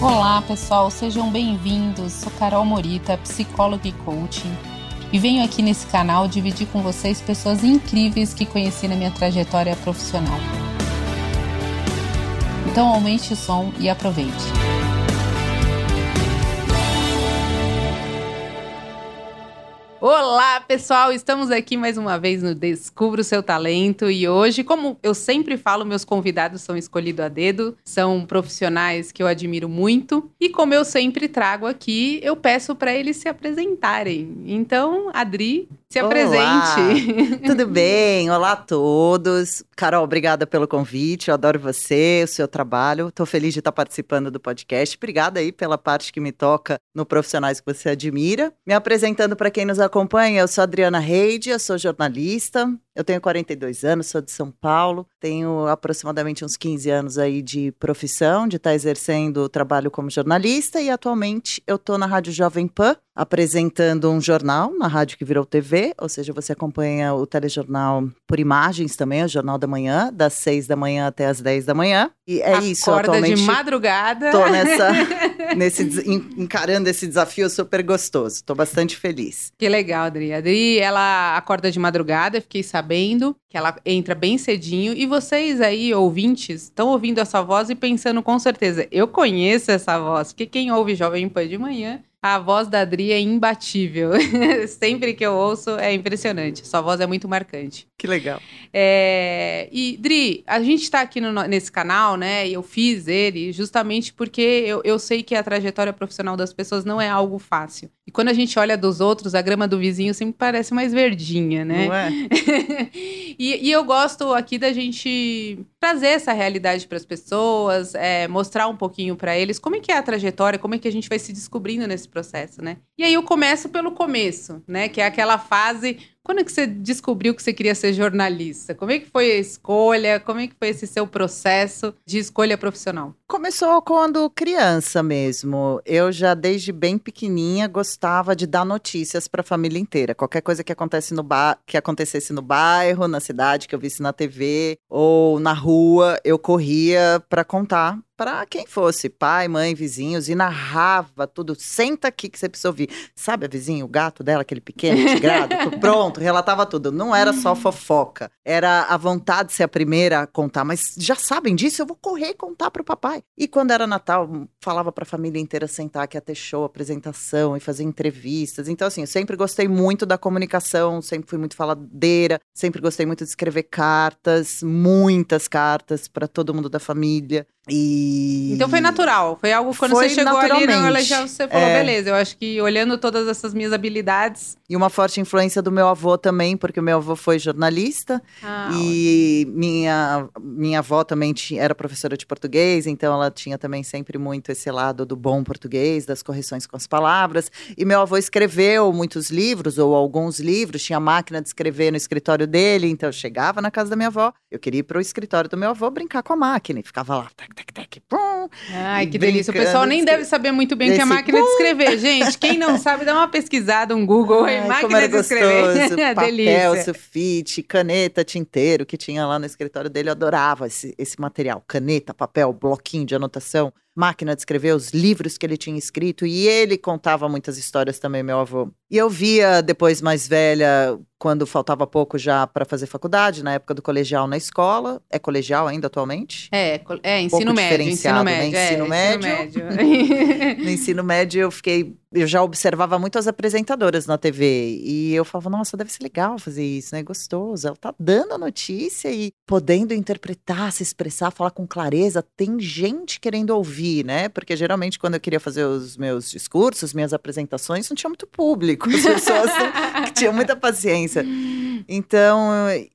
Olá, pessoal, sejam bem-vindos. Sou Carol Morita, psicóloga e coaching, e venho aqui nesse canal dividir com vocês pessoas incríveis que conheci na minha trajetória profissional. Então, aumente o som e aproveite. Olá, pessoal! Estamos aqui mais uma vez no Descubra o Seu Talento e hoje, como eu sempre falo, meus convidados são escolhidos a dedo, são profissionais que eu admiro muito e como eu sempre trago aqui, eu peço para eles se apresentarem. Então, Adri, se apresente. Olá, tudo bem? Olá a todos. Carol, obrigada pelo convite. Eu adoro você, o seu trabalho. Estou feliz de estar participando do podcast. Obrigada aí pela parte que me toca no Profissionais que você admira. Me apresentando para quem nos acompanha, eu sou Adriana Reide, eu sou jornalista. Eu tenho 42 anos, sou de São Paulo, tenho aproximadamente uns 15 anos aí de profissão, de estar exercendo o trabalho como jornalista e atualmente eu estou na Rádio Jovem Pan, apresentando um jornal na rádio que virou TV, ou seja, você acompanha o telejornal por imagens também, o Jornal da Manhã, das 6 da manhã até as 10 da manhã. E é Acorda isso, atualmente. de madrugada. Tô nessa, nesse, encarando esse desafio super gostoso. Tô bastante feliz. Que legal, Adri. Adri, ela acorda de madrugada, fiquei sabendo que ela entra bem cedinho. E vocês aí, ouvintes, estão ouvindo essa voz e pensando com certeza, eu conheço essa voz, porque quem ouve Jovem Pan de manhã a voz da Adri é imbatível. Sempre que eu ouço é impressionante. Sua voz é muito marcante. Que legal. É... E, Dri, a gente está aqui no, nesse canal, né? E eu fiz ele justamente porque eu, eu sei que a trajetória profissional das pessoas não é algo fácil. E quando a gente olha dos outros, a grama do vizinho sempre parece mais verdinha, né? Não é? e, e, eu gosto aqui da gente trazer essa realidade para as pessoas, é, mostrar um pouquinho para eles como é que é a trajetória, como é que a gente vai se descobrindo nesse processo, né? E aí eu começo pelo começo, né? Que é aquela fase quando é que você descobriu que você queria ser jornalista? Como é que foi a escolha? Como é que foi esse seu processo de escolha profissional? Começou quando criança mesmo. Eu já desde bem pequenininha gostava de dar notícias para a família inteira. Qualquer coisa que acontece no ba... que acontecesse no bairro, na cidade, que eu visse na TV ou na rua, eu corria para contar para quem fosse, pai, mãe, vizinhos, e narrava tudo. Senta aqui que você precisa ouvir. Sabe a vizinha, o gato dela, aquele pequeno, tigrado? Pronto, relatava tudo. Não era só fofoca, era a vontade de ser a primeira a contar. Mas já sabem disso, eu vou correr e contar para o papai. E quando era Natal, falava para a família inteira sentar, que ia ter show, apresentação e fazer entrevistas. Então, assim, eu sempre gostei muito da comunicação, sempre fui muito faladeira, sempre gostei muito de escrever cartas, muitas cartas para todo mundo da família. E... Então foi natural, foi algo quando foi você chegou ali no já você falou, é... beleza, eu acho que olhando todas essas minhas habilidades. E uma forte influência do meu avô também, porque o meu avô foi jornalista ah, e minha, minha avó também tinha, era professora de português, então ela tinha também sempre muito esse lado do bom português, das correções com as palavras. E meu avô escreveu muitos livros, ou alguns livros, tinha máquina de escrever no escritório dele, então eu chegava na casa da minha avó, eu queria ir para o escritório do meu avô brincar com a máquina, e ficava lá, tac, tec, tec, pum. Ai, que delícia. O pessoal nem deve saber muito bem o que é máquina pum. de escrever. Gente, quem não sabe, dá uma pesquisada, um Google aí, máquina de escrever. Papel, delícia. sulfite, caneta, tinteiro que tinha lá no escritório dele. Eu adorava esse, esse material. Caneta, papel, bloquinho de anotação máquina de escrever, os livros que ele tinha escrito, e ele contava muitas histórias também, meu avô. E eu via depois mais velha, quando faltava pouco já para fazer faculdade, na época do colegial na escola. É colegial ainda atualmente? É, é ensino, médio, ensino médio. Né? Ensino é, médio. Ensino médio. no ensino médio eu fiquei eu já observava muito as apresentadoras na TV e eu falava, nossa, deve ser legal fazer isso, né? Gostoso. Ela tá dando a notícia e podendo interpretar, se expressar, falar com clareza. Tem gente querendo ouvir, né? Porque geralmente quando eu queria fazer os meus discursos, minhas apresentações, não tinha muito público. As pessoas não, tinham muita paciência. Então,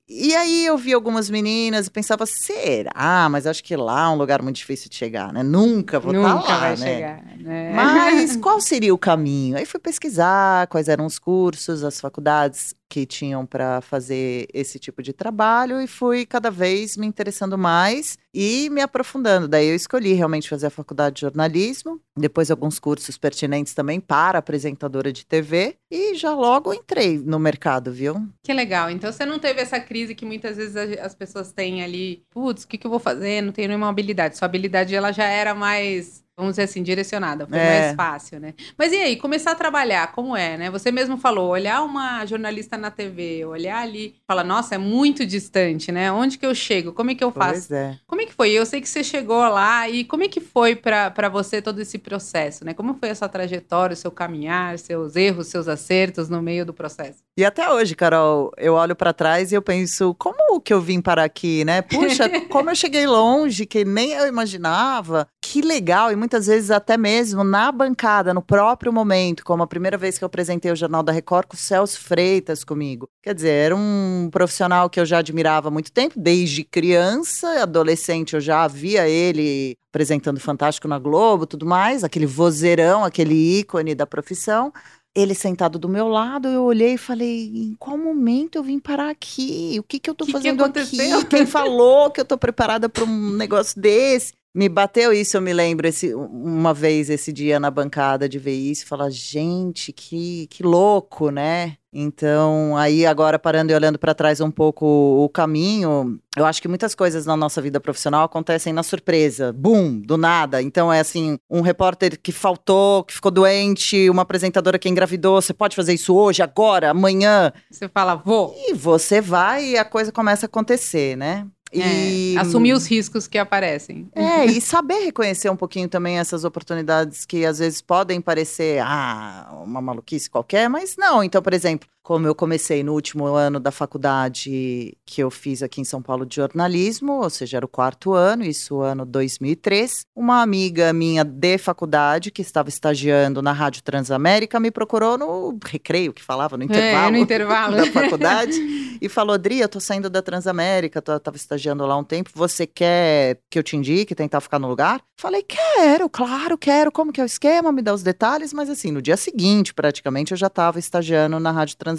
e aí eu vi algumas meninas e pensava, será? Mas acho que lá é um lugar muito difícil de chegar, né? Nunca vou estar tá lá, vai né? chegar, né? Mas qual seria o caminho? Aí fui pesquisar quais eram os cursos, as faculdades que tinham para fazer esse tipo de trabalho e fui cada vez me interessando mais e me aprofundando. Daí eu escolhi realmente fazer a faculdade de jornalismo, depois alguns cursos pertinentes também para apresentadora de TV e já logo entrei no mercado, viu? Que legal. Então você não teve essa crise que muitas vezes as pessoas têm ali, putz, o que, que eu vou fazer? Não tenho nenhuma habilidade. Sua habilidade ela já era mais vamos dizer assim, direcionada, foi É. mais fácil, né? Mas e aí, começar a trabalhar, como é, né? Você mesmo falou, olhar uma jornalista na TV, olhar ali, fala, nossa, é muito distante, né? Onde que eu chego? Como é que eu faço? Pois é. Como é que foi? Eu sei que você chegou lá e como é que foi pra pra você todo esse processo, né? Como foi a sua trajetória, o seu caminhar, seus erros, seus acertos no meio do processo? E até hoje, Carol, eu olho pra trás e eu penso, como que eu vim parar aqui, né? Puxa, como eu cheguei longe, que nem eu imaginava. Que legal, e muitas vezes até mesmo na bancada, no próprio momento, como a primeira vez que eu apresentei o Jornal da Record com o Celso Freitas comigo. Quer dizer, era um profissional que eu já admirava há muito tempo, desde criança, adolescente, eu já via ele apresentando Fantástico na Globo, tudo mais, aquele vozeirão, aquele ícone da profissão. Ele sentado do meu lado, eu olhei e falei: em qual momento eu vim parar aqui? O que, que eu tô Que que fazendo aconteceu? aqui? Quem falou que eu tô preparada para um negócio desse? Me bateu isso, eu me lembro esse, uma vez esse dia na bancada de ver isso e falar: gente, que, que louco, né? Então, aí agora parando e olhando para trás um pouco o caminho, eu acho que muitas coisas na nossa vida profissional acontecem na surpresa, boom, do nada. Então é assim, um repórter que faltou, que ficou doente, uma apresentadora que engravidou, você pode fazer isso hoje, agora, amanhã, Você fala, vou. e você vai e a coisa começa a acontecer, né? E É, assumir os riscos que aparecem. é, e saber reconhecer um pouquinho também essas oportunidades que às vezes podem parecer, ah, uma maluquice qualquer, mas não. Então, por exemplo, como eu comecei no último ano da faculdade que eu fiz aqui em São Paulo de jornalismo, ou seja, era o quarto ano, isso ano 2003, uma amiga minha de faculdade que estava estagiando na Rádio Transamérica me procurou no recreio, que falava no intervalo É, no intervalo. da faculdade e falou: Adri, eu tô saindo da Transamérica, tô, tava estagiando lá um tempo. Você quer que eu te indique, tentar ficar no lugar? Falei: quero, claro, quero. Como que é o esquema? Me dá os detalhes. Mas assim, no dia seguinte, praticamente, eu já tava estagiando na Rádio Transamérica,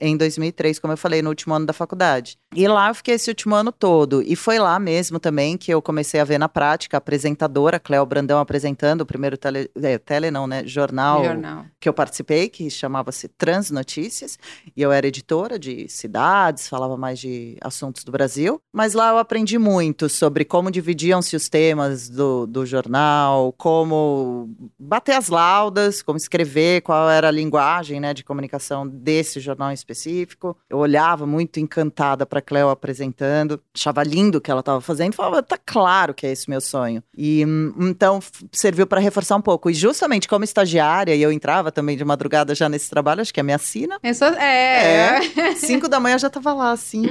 em 2003, como eu falei, no último ano da faculdade. E lá eu fiquei esse último ano todo. E foi lá mesmo também que eu comecei a ver na prática a apresentadora, Cléo Brandão, apresentando o primeiro tele, é, tele não, né? Jornal Jornal. que eu participei, que chamava-se Transnotícias, e eu era editora de cidades, falava mais de assuntos do Brasil, mas lá eu aprendi muito sobre como dividiam-se os temas do, do jornal, como bater as laudas, como escrever, qual era a linguagem né, de comunicação desse jornal em específico. Eu olhava muito encantada para Cleo apresentando, achava lindo o que ela estava fazendo, falava, tá claro que é esse meu sonho. E hum, então serviu para reforçar um pouco. E justamente como estagiária, e eu entrava também de madrugada já nesse trabalho, acho que é a minha sina. É, só, é, É. Cinco da manhã eu já tava lá, assim,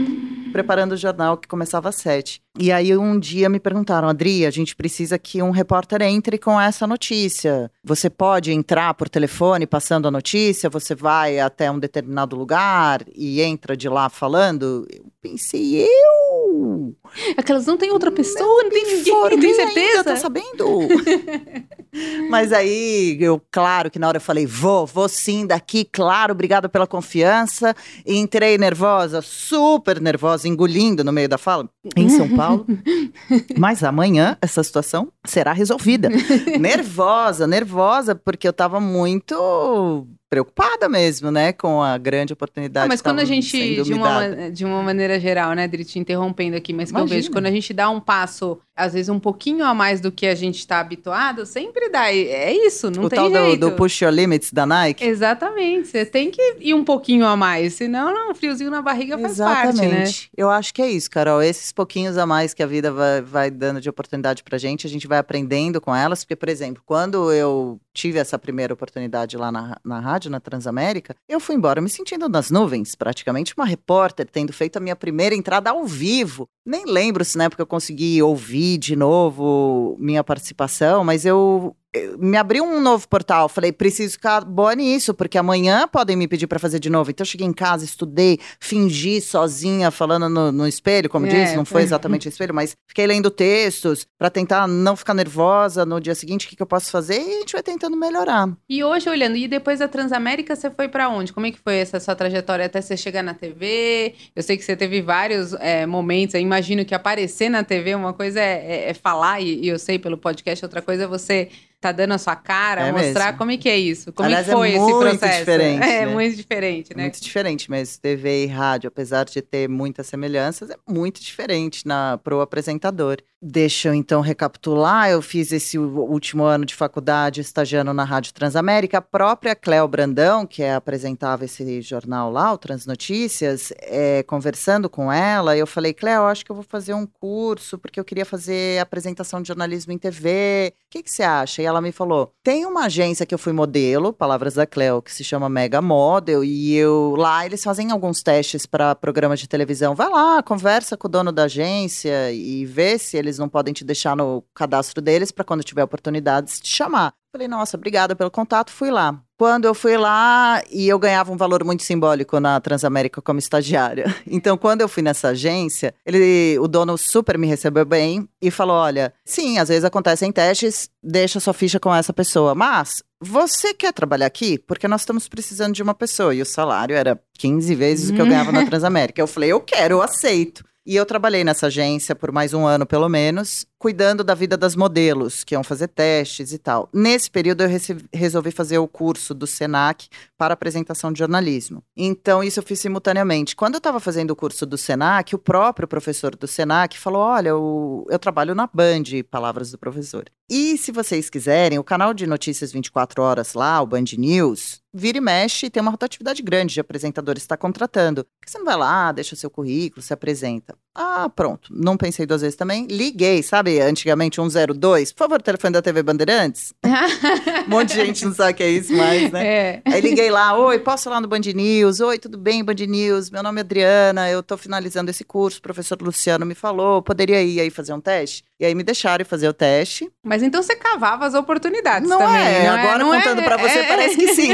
preparando o jornal que começava às sete. E aí um dia me perguntaram, Adri, a gente precisa que um repórter entre com essa notícia. Você pode entrar por telefone passando a notícia? Você vai até um determinado lugar e entra de lá falando? Eu pensei, eu? Aquelas não tem outra pessoa, não tem ninguém, tem ainda, certeza? tá sabendo? Mas aí, eu, claro que na hora eu falei, vou, vou sim daqui, claro, obrigada pela confiança. E entrei nervosa, super nervosa, engolindo no meio da fala, em São Paulo. Mas amanhã essa situação será resolvida. nervosa, nervosa, porque eu tava muito preocupada mesmo, né, com a grande oportunidade Ah, mas que quando a gente, de uma, de uma maneira geral, né, Dri, te interrompendo aqui, mas que eu vejo, quando a gente dá um passo, às vezes um pouquinho a mais do que a gente está habituado, sempre dá. É isso, não o tem tal do, jeito. do Push Your Limits da Nike. Exatamente, você tem que ir um pouquinho a mais, senão não, friozinho na barriga faz parte, né? Exatamente. Eu acho que é isso, Carol. Esses pouquinhos a mais que a vida vai, vai dando de oportunidade pra gente, a gente vai aprendendo com elas. Porque, por exemplo, quando eu tive essa primeira oportunidade lá na, na rádio, na Transamérica, eu fui embora me sentindo nas nuvens, praticamente uma repórter, tendo feito a minha primeira entrada ao vivo. Nem lembro se na época eu consegui ouvir de novo minha participação, mas eu me abriu um novo portal. Falei, preciso ficar boa nisso, porque amanhã podem me pedir para fazer de novo. Então, eu cheguei em casa, estudei, fingi sozinha, falando no, no espelho, como É, diz, não foi exatamente o espelho, mas fiquei lendo textos para tentar não ficar nervosa no dia seguinte, o que, que eu posso fazer, e a gente vai tentando melhorar. E hoje, olhando, e depois da Transamérica, você foi pra onde? Como é que foi essa sua trajetória até você chegar na TV? Eu sei que você teve vários é, momentos, eu imagino que aparecer na TV, uma coisa é, é- é falar, e, e eu sei pelo podcast, outra coisa é você tá dando a sua cara, É mostrar mesmo. como é que é isso, como Aliás, é é que foi esse muito processo. diferente, É, né? muito diferente, né? Muito diferente mesmo. TV e rádio, apesar de ter muitas semelhanças, é muito diferente na, pro apresentador. Deixa eu então recapitular. Eu fiz esse último ano de faculdade estagiando na Rádio Transamérica. A própria Cléo Brandão, que é, apresentava esse jornal lá, o Transnotícias, é, conversando com ela, eu falei, Cléo, acho que eu vou fazer um curso, porque eu queria fazer apresentação de jornalismo em TV. O que, que você acha? E ela me falou: tem uma agência que eu fui modelo, palavras da Cléo, que se chama Mega Model, e eu lá eles fazem alguns testes para programas de televisão. Vai lá, conversa com o dono da agência e vê se eles não podem te deixar no cadastro deles para quando tiver oportunidades te chamar. Falei, nossa, obrigada pelo contato, fui lá. Quando eu fui lá, e eu ganhava um valor muito simbólico na Transamérica como estagiária. Então, quando eu fui nessa agência, ele, o dono super me recebeu bem e falou: olha, sim, às vezes acontecem testes, deixa sua ficha com essa pessoa, mas você quer trabalhar aqui? Porque nós estamos precisando de uma pessoa. E o salário era 15 vezes o que eu ganhava na Transamérica. Eu falei, eu quero, eu aceito. E eu trabalhei nessa agência por mais um ano, pelo menos, cuidando da vida das modelos, que iam fazer testes e tal. Nesse período, eu resolvi fazer o curso do SENAC para apresentação de jornalismo. Então, isso eu fiz simultaneamente. Quando eu estava fazendo o curso do SENAC, o próprio professor do SENAC falou: Olha, eu, eu trabalho na Band, palavras do professor. E se vocês quiserem, o canal de notícias 24 horas lá, o Band News, vira e mexe, tem uma rotatividade grande de apresentadores está contratando. Por que você não vai lá, deixa seu currículo, se apresenta? Ah, pronto. Não pensei duas vezes também. Liguei, sabe? Antigamente 102. Por favor, telefone da TV Bandeirantes. um monte de gente não sabe o que é isso mais, né? É. Aí liguei lá. Oi, posso falar no Band News? Oi, tudo bem, Band News? Meu nome é Adriana, eu tô finalizando esse curso. O professor Luciano me falou, poderia ir aí fazer um teste? E aí me deixaram fazer o teste. Mas então você cavava as oportunidades não também. É. Não é? Agora não contando é, pra você, é. parece que sim.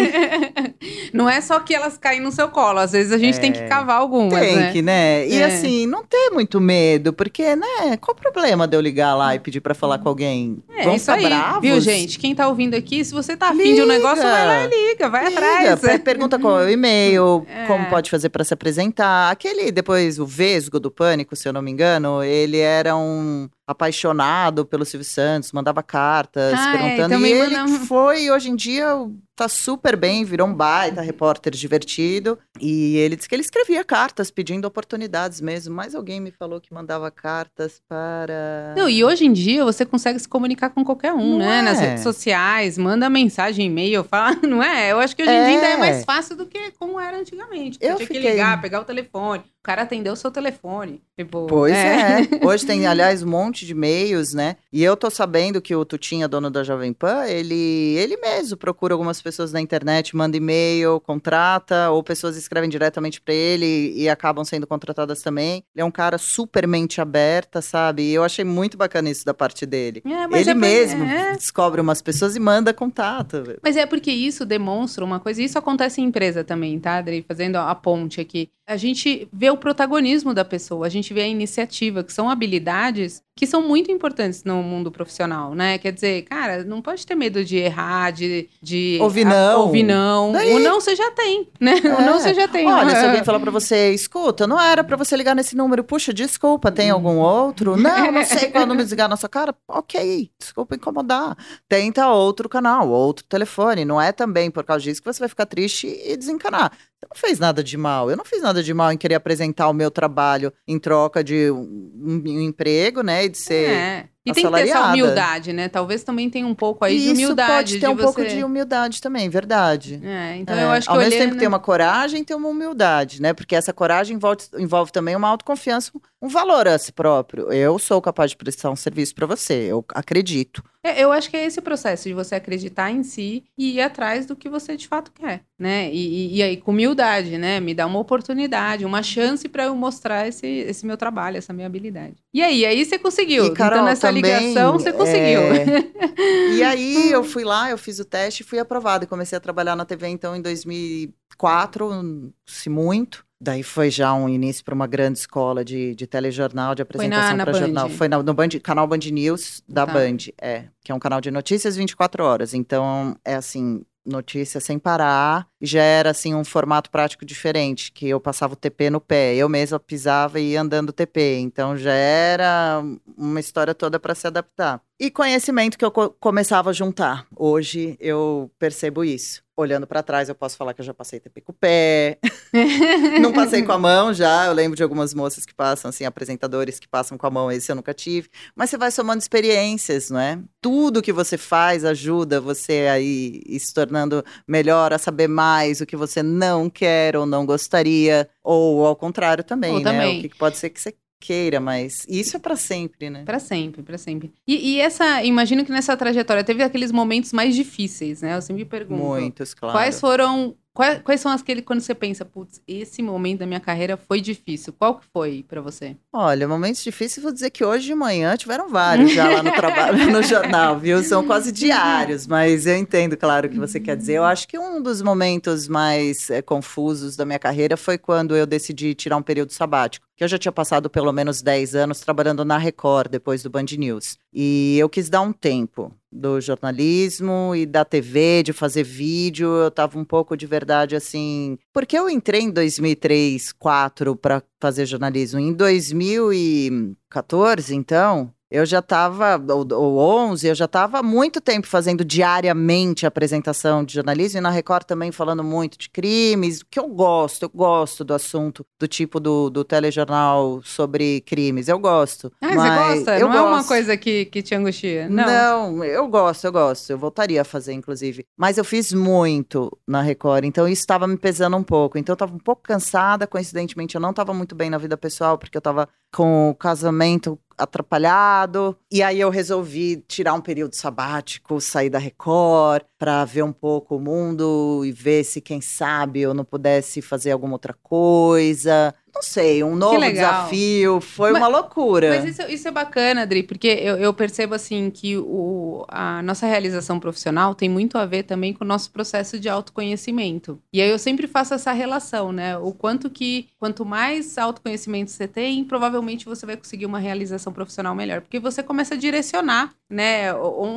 não é só que elas caem no seu colo. Às vezes a gente tem que é. cavar algumas, Tem né? que, né? E é. assim, não ter muito medo, porque, né? Qual o problema de eu ligar lá e pedir pra falar com alguém? É, Vão isso aí, bravos? viu, gente? Quem tá ouvindo aqui, se você tá afim de um negócio, vai lá e liga, vai liga, atrás. Pergunta qual é o e-mail, como pode fazer pra se apresentar. Aquele, depois, o Vesgo do Pânico, se eu não me engano, ele era um apaixonado pelo Silvio Santos, mandava cartas ah, é, perguntando. É, e ele foi, hoje em dia, tá super bem, virou um baita repórter divertido. E ele disse que ele escrevia cartas pedindo oportunidades mesmo. Mais alguém me falou que mandava cartas para. Não, e hoje em dia você consegue se comunicar com qualquer um, não né? É. Nas redes sociais, manda mensagem, e-mail, fala, não é? Eu acho que hoje em dia ainda é mais fácil do que como era antigamente. Eu tinha fiquei... que ligar, pegar o telefone. O cara atendeu o seu telefone. Tipo, pois é. é. Hoje tem, aliás, um monte de e-mails, né? E eu tô sabendo que o Tutinha, dono da Jovem Pan, ele, ele mesmo procura algumas pessoas na internet, manda e-mail, contrata, ou pessoas escrevem diretamente para ele e acabam sendo contratadas também. Ele é um cara super mente aberta, sabe? E eu achei muito bacana isso da parte dele. É, ele é mesmo é... descobre umas pessoas e manda contato. Mas é porque isso demonstra uma coisa, isso acontece em empresa também, tá, Adri? Fazendo a ponte aqui. A gente vê o protagonismo da pessoa, a gente vê a iniciativa, que são habilidades que são muito importantes no mundo profissional, né? Quer dizer, cara, não pode ter medo de errar, de. de ouvir não. Ouvir não. Daí... O não você já tem, né? É. O não você já tem. Olha, se alguém falar pra você, escuta, não era pra você ligar nesse número, puxa, desculpa, tem algum outro? Não, não sei qual número desligar na sua cara. Ok, desculpa incomodar. Tenta outro canal, outro telefone. Não é também por causa disso que você vai ficar triste e desencanar. Você não fez nada de mal. Eu não fiz nada de mal em querer apresentar o meu trabalho em troca de um, um emprego, né? E de ser. É. E tem que ter essa humildade, né? Talvez também tenha um pouco aí Isso de humildade. pode ter um você... pouco de humildade também, verdade. É, então é. eu acho que Ao mesmo tempo que tem uma coragem, tem uma humildade, né? Porque essa coragem envolve, envolve também uma autoconfiança, um valor a si próprio. Eu sou capaz de prestar um serviço para você, eu acredito. É, eu acho que é esse processo de você acreditar em si e ir atrás do que você de fato quer, né? E, e, e aí, com humildade, né? Me dá uma oportunidade, uma chance para eu mostrar esse, esse meu trabalho, essa minha habilidade. E aí, aí você conseguiu. E, Carol, então, nessa também, ligação, você conseguiu. É... e aí, eu fui lá, eu fiz o teste e fui aprovada. E comecei a trabalhar na TV, então, em 2004, se muito. Daí foi já um início para uma grande escola de, de telejornal, de apresentação para jornal. Foi no Band, canal Band News da tá. Band, é, que é um canal de notícias 24 horas. Então, é assim, notícia sem parar. já era assim um formato prático diferente, que eu passava o TP no pé, eu mesma pisava e ia andando o TP, então já era uma história toda para se adaptar. E conhecimento que eu co começava a juntar. Hoje eu percebo isso. Olhando para trás, eu posso falar que eu já passei TP com o pé. não passei com a mão já. Eu lembro de algumas moças que passam, assim, apresentadores que passam com a mão. Esse eu nunca tive. Mas você vai somando experiências, não é? Tudo que você faz ajuda você aí se tornando melhor, a saber mais o que você não quer ou não gostaria. Ou ao contrário também, ou né? Também. O que pode ser que você queira, mas isso é para sempre, né? Para sempre, para sempre. E, e, essa, imagino que nessa trajetória teve aqueles momentos mais difíceis, né? Eu sempre me pergunto. Muitos, claro. Quais foram Quais, quais, são aqueles quando você pensa, putz, esse momento da minha carreira foi difícil? Qual que foi para você? Olha, momentos difíceis, vou dizer que hoje de manhã tiveram vários já lá no trabalho, no jornal, viu? São quase diários, mas eu entendo, claro, o que você quer dizer. Eu acho que um dos momentos mais é, confusos da minha carreira foi quando eu decidi tirar um período sabático que eu já tinha passado pelo menos 10 anos trabalhando na Record depois do Band News. E eu quis dar um tempo do jornalismo e da TV, de fazer vídeo. Eu tava um pouco de verdade assim. Porque eu entrei em 2003, 2004 para fazer jornalismo. Em 2014, então, eu já estava, ou, ou 11, eu já estava há muito tempo fazendo diariamente apresentação de jornalismo e na Record também falando muito de crimes, que eu gosto, eu gosto do assunto, do tipo do, do telejornal sobre crimes, eu gosto. Ah, você gosta? Não gosto. é uma coisa que, que te angustia? Não. Não, eu gosto, eu gosto, eu voltaria a fazer, inclusive. Mas eu fiz muito na Record, então isso estava me pesando um pouco. Então eu estava um pouco cansada, coincidentemente eu não estava muito bem na vida pessoal, porque eu estava com o casamento atrapalhado. E aí eu resolvi tirar um período sabático, sair da Record para ver um pouco o mundo e ver se quem sabe eu não pudesse fazer alguma outra coisa não sei, um novo desafio. Foi mas, uma loucura. Mas isso, isso, é bacana, Adri, porque eu, eu, percebo assim que o, a nossa realização profissional tem muito a ver também com o nosso processo de autoconhecimento. E aí eu sempre faço essa relação, né? O quanto que quanto mais autoconhecimento você tem, provavelmente você vai conseguir uma realização profissional melhor. Porque você começa a direcionar, né?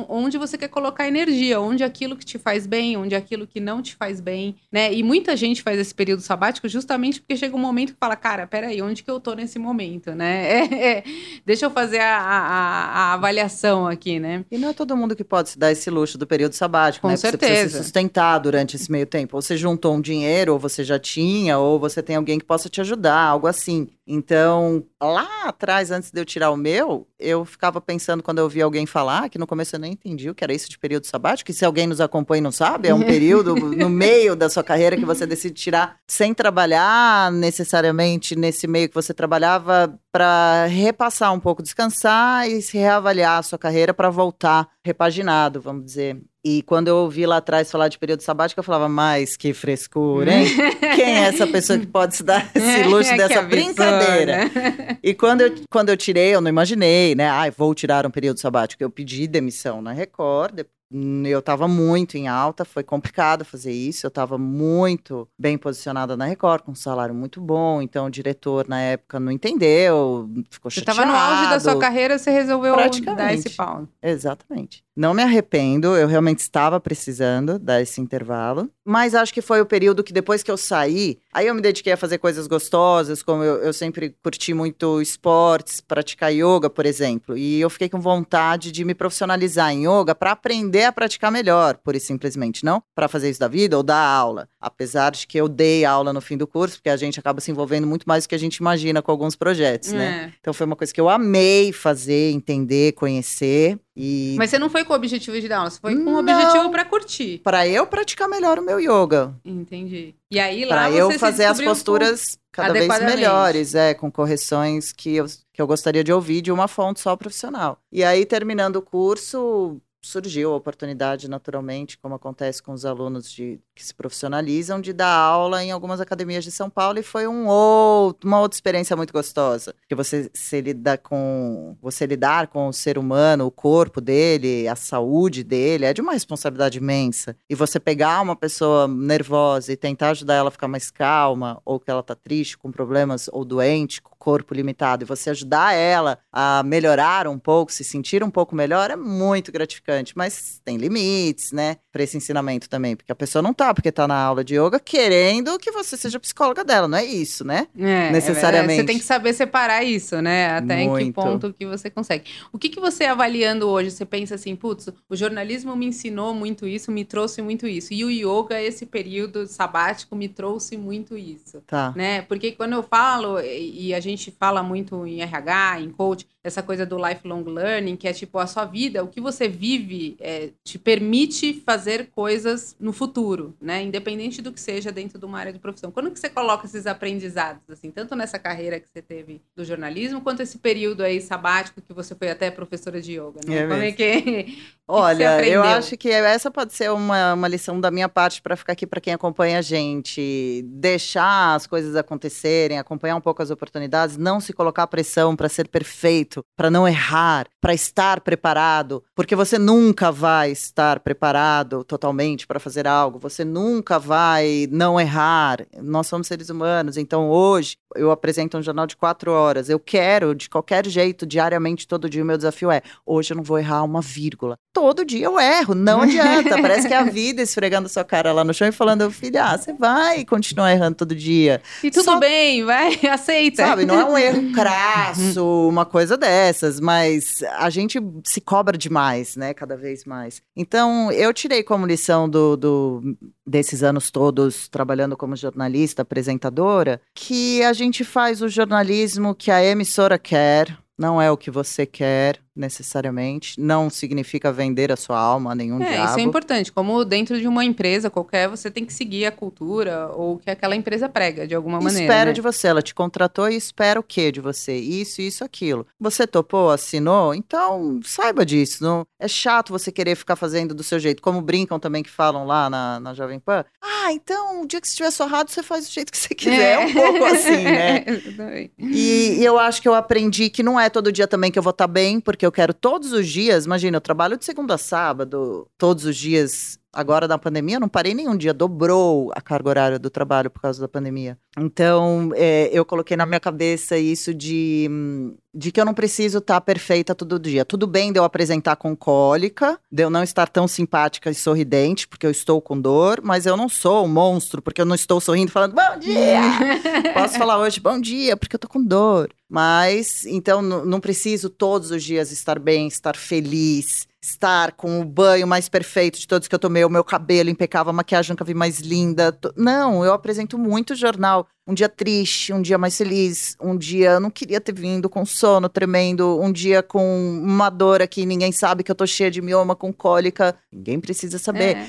Onde você quer colocar energia, onde aquilo que te faz bem, onde aquilo que não te faz bem, né? E muita gente faz esse período sabático justamente porque chega um momento que fala, cara, cara, peraí, onde que eu tô nesse momento, né? É, é, deixa eu fazer a, a, a, avaliação aqui, né? E não é todo mundo que pode se dar esse luxo do período sabático, Com né? certeza. Você precisa se sustentar durante esse meio tempo. Ou você juntou um dinheiro, ou você já tinha, ou você tem alguém que possa te ajudar, algo assim. Então, lá atrás, antes de eu tirar o meu, eu ficava pensando quando eu via alguém falar, que no começo eu nem entendi o que era isso de período sabático, que se alguém nos acompanha e não sabe, é um período no meio da sua carreira que você decide tirar sem trabalhar necessariamente nesse meio que você trabalhava para repassar um pouco, descansar e se reavaliar a sua carreira para voltar repaginado, vamos dizer. E quando eu ouvi lá atrás falar de período sabático, eu falava, mas que frescura, hein? Quem é essa pessoa que pode se dar esse luxo dessa brincadeira? E quando eu, quando eu tirei, eu não imaginei, né? Ai, ah, vou tirar um período sabático. Eu pedi demissão na Record, eu estava muito em alta, foi complicado fazer isso. Eu estava muito bem posicionada na Record, com um salário muito bom. Então, o diretor, na época, não entendeu, ficou você chateado. Você estava no auge da sua carreira, você resolveu dar esse pau. Exatamente. Não me arrependo, eu realmente estava precisando dar esse intervalo. Mas acho que foi o período que depois que eu saí, aí eu me dediquei a fazer coisas gostosas, como eu, eu sempre curti muito esportes, praticar yoga, por exemplo. E eu fiquei com vontade de me profissionalizar em yoga para aprender a praticar melhor, por e simplesmente, não para fazer isso da vida ou dar aula. Apesar de que eu dei aula no fim do curso, porque a gente acaba se envolvendo muito mais do que a gente imagina com alguns projetos, né? é. né? Então foi uma coisa que eu amei fazer, entender, conhecer. E... Mas você não foi com o objetivo de dar aula, você foi com o objetivo para curtir. Para eu praticar melhor o meu yoga. Entendi. E aí lá Para eu fazer as posturas cada vez melhores, é, com correções que eu, que eu gostaria de ouvir de uma fonte só profissional. E aí, terminando o curso, surgiu a oportunidade naturalmente, como acontece com os alunos de, que se profissionalizam, de dar aula em algumas academias de São Paulo e foi um outro, uma outra experiência muito gostosa, que você se lida com você lidar com o ser humano, o corpo dele, a saúde dele, é de uma responsabilidade imensa. E você pegar uma pessoa nervosa e tentar ajudar ela a ficar mais calma, ou que ela tá triste, com problemas ou doente, com corpo limitado, e você ajudar ela a melhorar um pouco, se sentir um pouco melhor, é muito gratificante praticante, mas tem limites, né, para esse ensinamento também, porque a pessoa não tá, porque tá na aula de yoga querendo que você seja psicóloga dela, não é isso, né? É, Necessariamente. É, você tem que saber separar isso, né? Até em que Muito. ponto que você consegue. O que, que você avaliando hoje? Você pensa assim, putz, o jornalismo me ensinou muito isso, me trouxe muito isso. E o yoga, esse período sabático, me trouxe muito isso. Tá. né? Porque quando eu falo, e e a gente fala muito em RH, em coach, essa coisa do lifelong learning, que é tipo a sua vida, o que você vive é, te permite fazer coisas no futuro, né? Independente do que seja dentro de uma área de profissão. Quando que você coloca esses aprendizados, assim, tanto nessa carreira que você teve do jornalismo, quanto esse período aí sabático que você foi até professora de yoga, né? É Como é que... Olha, eu aprendeu? acho que essa pode ser uma, uma lição da minha parte para ficar aqui para quem acompanha a gente. Deixar as coisas acontecerem, acompanhar um pouco as oportunidades, não se colocar pressão para ser perfeito, para não errar, para estar preparado, porque você nunca vai estar preparado totalmente para fazer algo, você nunca vai não errar. Nós somos seres humanos, então hoje eu apresento um jornal de quatro horas. Eu quero, de qualquer jeito, diariamente, todo dia, o meu desafio é: hoje eu não vou errar uma vírgula. Todo dia eu erro, não adianta. Parece que é a vida esfregando sua cara lá no chão e falando: filha, você vai continuar errando todo dia. E tudo Só- bem, vai, aceita. Sabe, não é um erro crasso, uma coisa dessas, mas a gente se cobra demais, né, cada vez mais. Então, eu tirei como lição do, do- desses anos todos trabalhando como jornalista, apresentadora, que a gente faz o jornalismo que a emissora quer, não é o que você quer necessariamente, não significa vender a sua alma a nenhum É, diabo. isso é importante. Como dentro de uma empresa qualquer, você tem que seguir a cultura ou o que aquela empresa prega, de alguma maneira. espera né? de você, ela te contratou e espera o quê de você? Isso, isso, aquilo. Você topou, assinou, então saiba disso. Não é chato você querer ficar fazendo do seu jeito, como brincam também que falam lá na, na Jovem Pan. Ah, então o dia que você estiver sorrado, você faz do jeito que você quiser. É, um pouco assim, né? E, e eu acho que eu aprendi que não é todo dia também que eu vou estar bem, porque eu quero todos os dias. Imagina, eu trabalho de segunda a sábado, todos os dias. Agora na pandemia, eu não parei nenhum dia, dobrou a carga horária do trabalho por causa da pandemia. Então, é, eu coloquei na minha cabeça isso de, hum, de que eu não preciso estar perfeita todo dia. Tudo bem de eu apresentar com cólica, de eu não estar tão simpática e sorridente, porque eu estou com dor, mas eu não sou um monstro, porque eu não estou sorrindo falando bom dia! Posso falar hoje, bom dia, porque eu tô com dor. Mas, então, não preciso todos os dias estar bem, estar feliz, estar com o banho mais perfeito de todos que eu tomei, o meu cabelo impecável, a maquiagem nunca vi mais linda. Não, eu apresento muito jornal. Um dia triste, um dia mais feliz, um dia eu não queria ter vindo com sono tremendo, um dia com uma dor aqui, ninguém sabe que eu tô cheia de mioma, com cólica, ninguém precisa saber. É.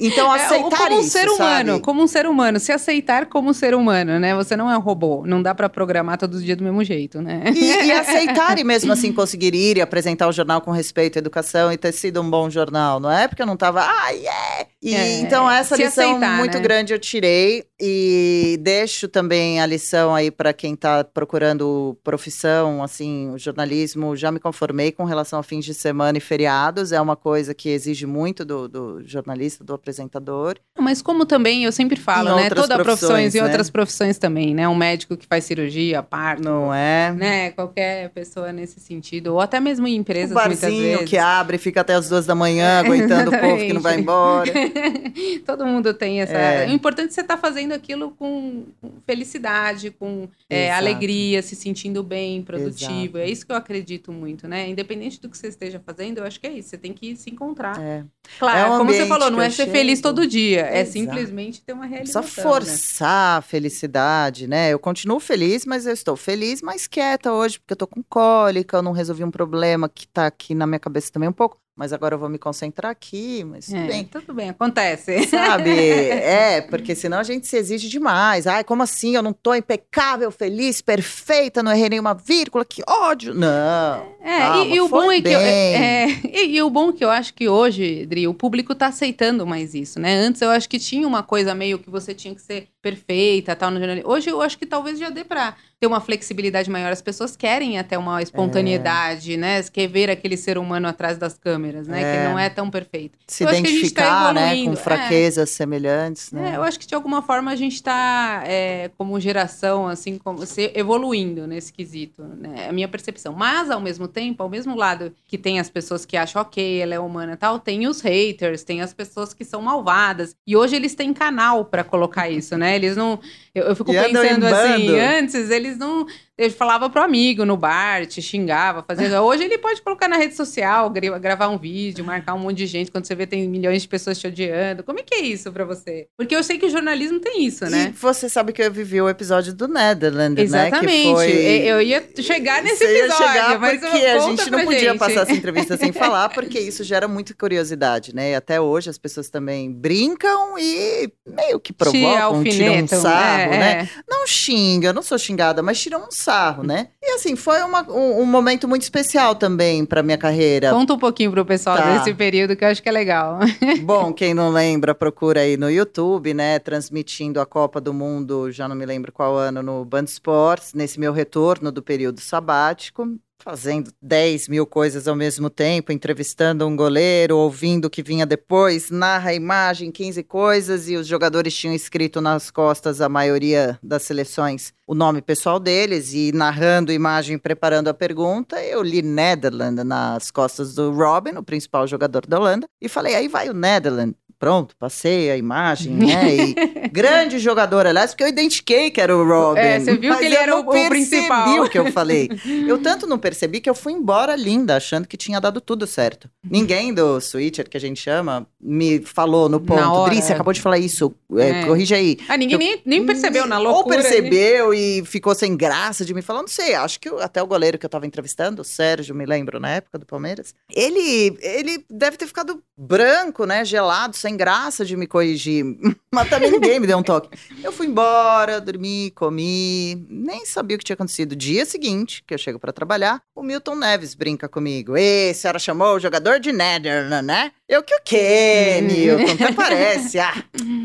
Então, É, aceitar como um isso, ser humano, sabe? como um ser humano, se aceitar como um ser humano, né? Você não é um robô, não dá pra programar todos os dias do mesmo jeito, né? E, e aceitar e mesmo assim conseguir ir e apresentar o jornal com respeito à educação e ter sido um bom jornal, não é? Porque eu não tava, ah, yeah! E, É, então essa se lição aceitar, muito né? grande eu tirei e deixo também a lição aí para quem tá procurando profissão, assim, o jornalismo, já me conformei com relação a fins de semana e feriados, é uma coisa que exige muito do, do jornalista, do apresentador. Mas como também eu sempre falo, Em né? Toda profissões e né? outras profissões também, né? Um médico que faz cirurgia, parto, Não é? né? Qualquer pessoa nesse sentido, ou até mesmo em empresas muitas barzinho vezes. que abre e fica até as duas da manhã, aguentando o povo que não vai embora. Todo mundo tem essa. É. O importante é você estar fazendo aquilo com felicidade, com é, alegria, se sentindo bem, produtivo. Exato. É isso que eu acredito muito, né? Independente do que você esteja fazendo, eu acho que é isso. Você tem que se encontrar. É. Claro, É um como você falou, não é ser chego. feliz todo dia. É Exato. simplesmente ter uma Precisa realização. né? forçar a felicidade, né? Eu continuo feliz, mas eu estou feliz, mas quieta hoje, porque eu tô com cólica, eu não resolvi um problema que tá aqui na minha cabeça também um pouco, mas agora eu vou me concentrar aqui, mas tudo É, bem. tudo bem, acontece. Sabe? É, porque senão a gente se exige demais. Ai, como assim? Eu não tô impecável, feliz, perfeita, não errei nenhuma vírgula, que ódio. Não. É, Calma, e, e o bom é que eu, é, e, e o bom é que eu acho que hoje, Dri, o público tá aceitando mais isso, né? Antes eu acho que tinha uma coisa meio que você tinha que ser perfeita, tal, no jornalismo. Hoje eu acho que talvez já dê para ter uma flexibilidade maior. As pessoas querem até uma espontaneidade, é. né? Quer ver aquele ser humano atrás das câmeras, né? É. Que não é tão perfeito. Se eu tá identificar, tá né? Com fraquezas é. semelhantes, né? É, eu acho que de alguma forma a gente está, é, como geração, assim, como se evoluindo nesse quesito, né? É a minha percepção. Mas, ao mesmo tempo, ao mesmo lado que tem as pessoas que acham, ok, ela é humana tal, tem os haters, tem as pessoas que são malvadas. E hoje eles têm canal para colocar isso, né? Eles não. Eu, eu fico e pensando assim, antes eles não ele falava pro amigo no bar, te xingava, fazendo. Hoje ele pode colocar na rede social, gravar um vídeo, marcar um monte de gente. Quando você vê, tem milhões de pessoas te odiando. Como é que é isso para você? Porque eu sei que o jornalismo tem isso, né? E você sabe que eu vivi o episódio do Netherlands, Exatamente. né? Exatamente. Foi... Eu ia chegar nesse você episódio, ia chegar mas porque a gente não podia gente. passar essa entrevista sem falar, porque isso gera muita curiosidade, né? E até hoje as pessoas também brincam e meio que provocam, tiram um sarro, é, né? É. Não xinga, eu não sou xingada, mas tiram um sarro sarro, né? E assim, foi uma, um, um, momento muito especial também para minha carreira. Conta um pouquinho pro pessoal tá. desse período que eu acho que é legal. Bom, quem não lembra, procura aí no YouTube, né? Transmitindo a Copa do Mundo, já não me lembro qual ano, no Band Sports, nesse meu retorno do período sabático fazendo 10 mil coisas ao mesmo tempo, entrevistando um goleiro, ouvindo o que vinha depois, narra a imagem, 15 coisas, e os jogadores tinham escrito nas costas, a maioria das seleções, o nome pessoal deles, e narrando a imagem, preparando a pergunta, eu li Netherlands nas costas do Robin, o principal jogador da Holanda, e falei, aí vai o Netherlands pronto, passei a imagem, né? E grande jogador, aliás, porque eu identifiquei que era o Robin. É, você viu que ele era o, o principal. o que eu falei. Eu tanto não percebi que eu fui embora linda, achando que tinha dado tudo certo. Ninguém do switcher, que a gente chama, me falou no ponto. Dri, você acabou de falar isso, é, é. corrige aí. Ah, ninguém eu, nem, nem percebeu na loucura. Ou percebeu né? e ficou sem graça de me falar, não sei, acho que eu, até o goleiro que eu tava entrevistando, o Sérgio, me lembro, na época do Palmeiras, ele, ele deve ter ficado branco, né, gelado, sem sem graça de me corrigir, mas também ninguém me deu um toque. Eu fui embora, dormi, comi, nem sabia o que tinha acontecido. Dia seguinte, que eu chego para trabalhar, o Milton Neves brinca comigo. Ei, a senhora chamou o jogador de Netherlands, né? Eu que o quê, Milton? Até parece. Ah,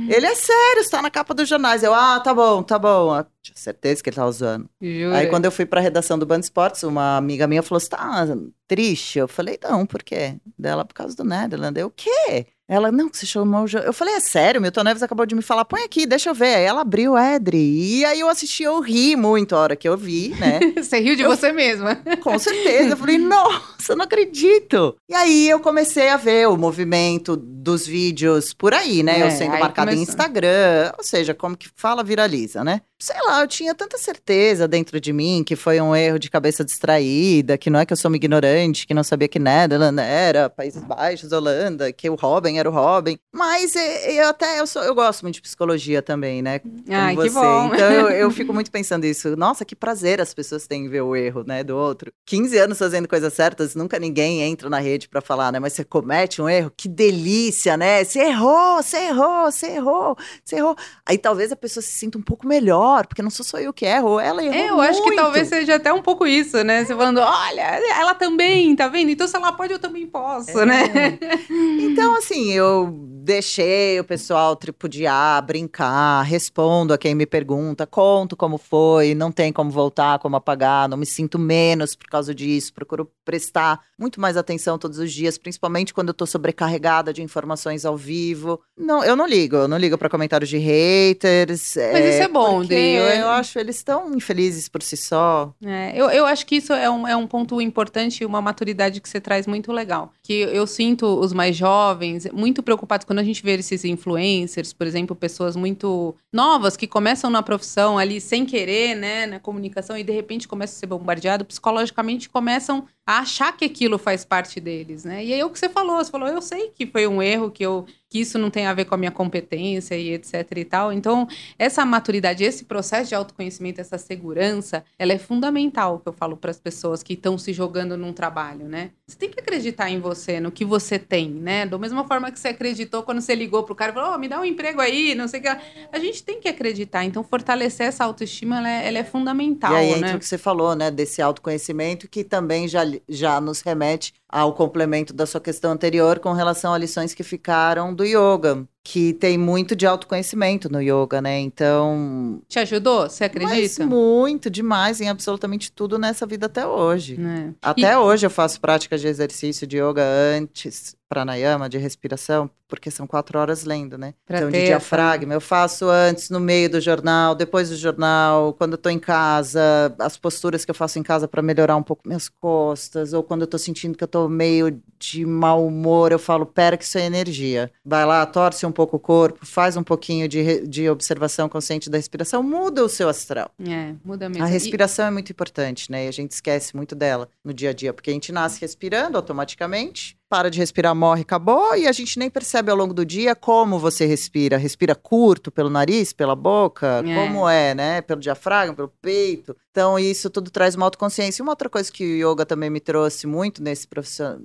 ele é sério, está na capa dos jornais. Eu, ah, tá bom, tá bom. Ah, tinha certeza que ele tava usando. Jura? Aí quando eu fui pra redação do Band Esportes, uma amiga minha falou: você tá triste? Eu falei, não, por quê? Dela por causa do Netherlands. Eu, o quê? Ela, não, você chamou. Eu falei, é sério, Milton Neves acabou de me falar, põe aqui, deixa eu ver. Aí ela abriu, Edri. E aí eu assisti, eu ri muito a hora que eu vi, né? você riu de eu, você mesma. Com certeza. Eu falei, nossa, eu não acredito. E aí eu comecei a ver o movimento dos vídeos por aí, né? É, eu sendo marcada em Instagram, ou seja, como que fala, viraliza, né? Sei lá, eu tinha tanta certeza dentro de mim que foi um erro de cabeça distraída, que não é que eu sou uma ignorante, que não sabia que Netherlands era Países Baixos, Holanda, que o Robin era o Robin. Mas eu até eu, sou, eu gosto muito de psicologia também, né? Você. que bom. Então eu, eu fico muito pensando isso. Nossa, que prazer as pessoas têm em ver o erro, né, do outro. 15 anos fazendo coisas certas, nunca ninguém entra na rede para falar, né? Mas você comete um erro, que delícia, né? Você errou, você errou, você errou, você errou. Aí talvez a pessoa se sinta um pouco melhor, porque não sou só eu que erro, ela errou. É, eu muito. acho que talvez seja até um pouco isso, né? Você falando, olha, ela também, tá vendo? Então se ela pode, eu também posso, é. né? Então, assim, eu deixei o pessoal tripudiar, brincar, respondo a quem me pergunta, conto como foi, não tem como voltar, como apagar, não me sinto menos por causa disso, procuro prestar muito mais atenção todos os dias, principalmente quando eu tô sobrecarregada de informações ao vivo. Não, eu não ligo, eu não ligo para comentários de haters. Mas é, isso é bom, Dri. Eu, eu acho eles tão infelizes por si só. É, eu, eu acho que isso é um, é um ponto importante e uma maturidade que você traz muito legal. Que eu sinto os mais jovens muito preocupados quando a gente vê esses influencers, por exemplo, pessoas muito novas que começam na profissão ali sem querer, né, na comunicação e de repente começam a ser bombardeados, psicologicamente começam a achar que aquilo faz parte deles, né? E aí é o que você falou, você falou, eu sei que foi um erro, que eu que isso não tem a ver com a minha competência e etc e tal. Então, essa maturidade, esse processo de autoconhecimento, essa segurança, ela é fundamental, que eu falo para as pessoas que estão se jogando num trabalho, né? Você tem que acreditar em você, no que você tem, né? Da mesma forma que você acreditou quando você ligou pro cara e falou, oh, me dá um emprego aí, não sei o que. A gente tem que acreditar. Então, fortalecer essa autoestima, ela é, ela é fundamental, E aí né? entra o que você falou, né? Desse autoconhecimento que também já, já nos remete ao complemento da sua questão anterior com relação a lições que ficaram do yoga. que tem muito de autoconhecimento no yoga, né? Então. Te ajudou? Você acredita? Muito, demais, em absolutamente tudo nessa vida até hoje. É. Até E- hoje eu faço prática de exercício de yoga antes, pranayama, de respiração, porque são quatro horas lendo, né? Pra então, de diafragma. Eu faço antes, no meio do jornal, depois do jornal, quando eu tô em casa, as posturas que eu faço em casa para melhorar um pouco minhas costas, ou quando eu tô sentindo que eu tô meio de mau humor, eu falo, pera que isso é energia. Vai lá, torce um pouco o corpo, faz um pouquinho de, de observação consciente da respiração, muda o seu astral. É, muda mesmo. A E- respiração é muito importante, né? E a gente esquece muito dela no dia a dia, porque a gente nasce respirando automaticamente, para de respirar, morre, acabou, e a gente nem percebe ao longo do dia como você respira. Respira curto pelo nariz, pela boca, É. como é, né? Pelo diafragma, pelo peito. Então, isso tudo traz uma autoconsciência. E uma outra coisa que o yoga também me trouxe muito nesse,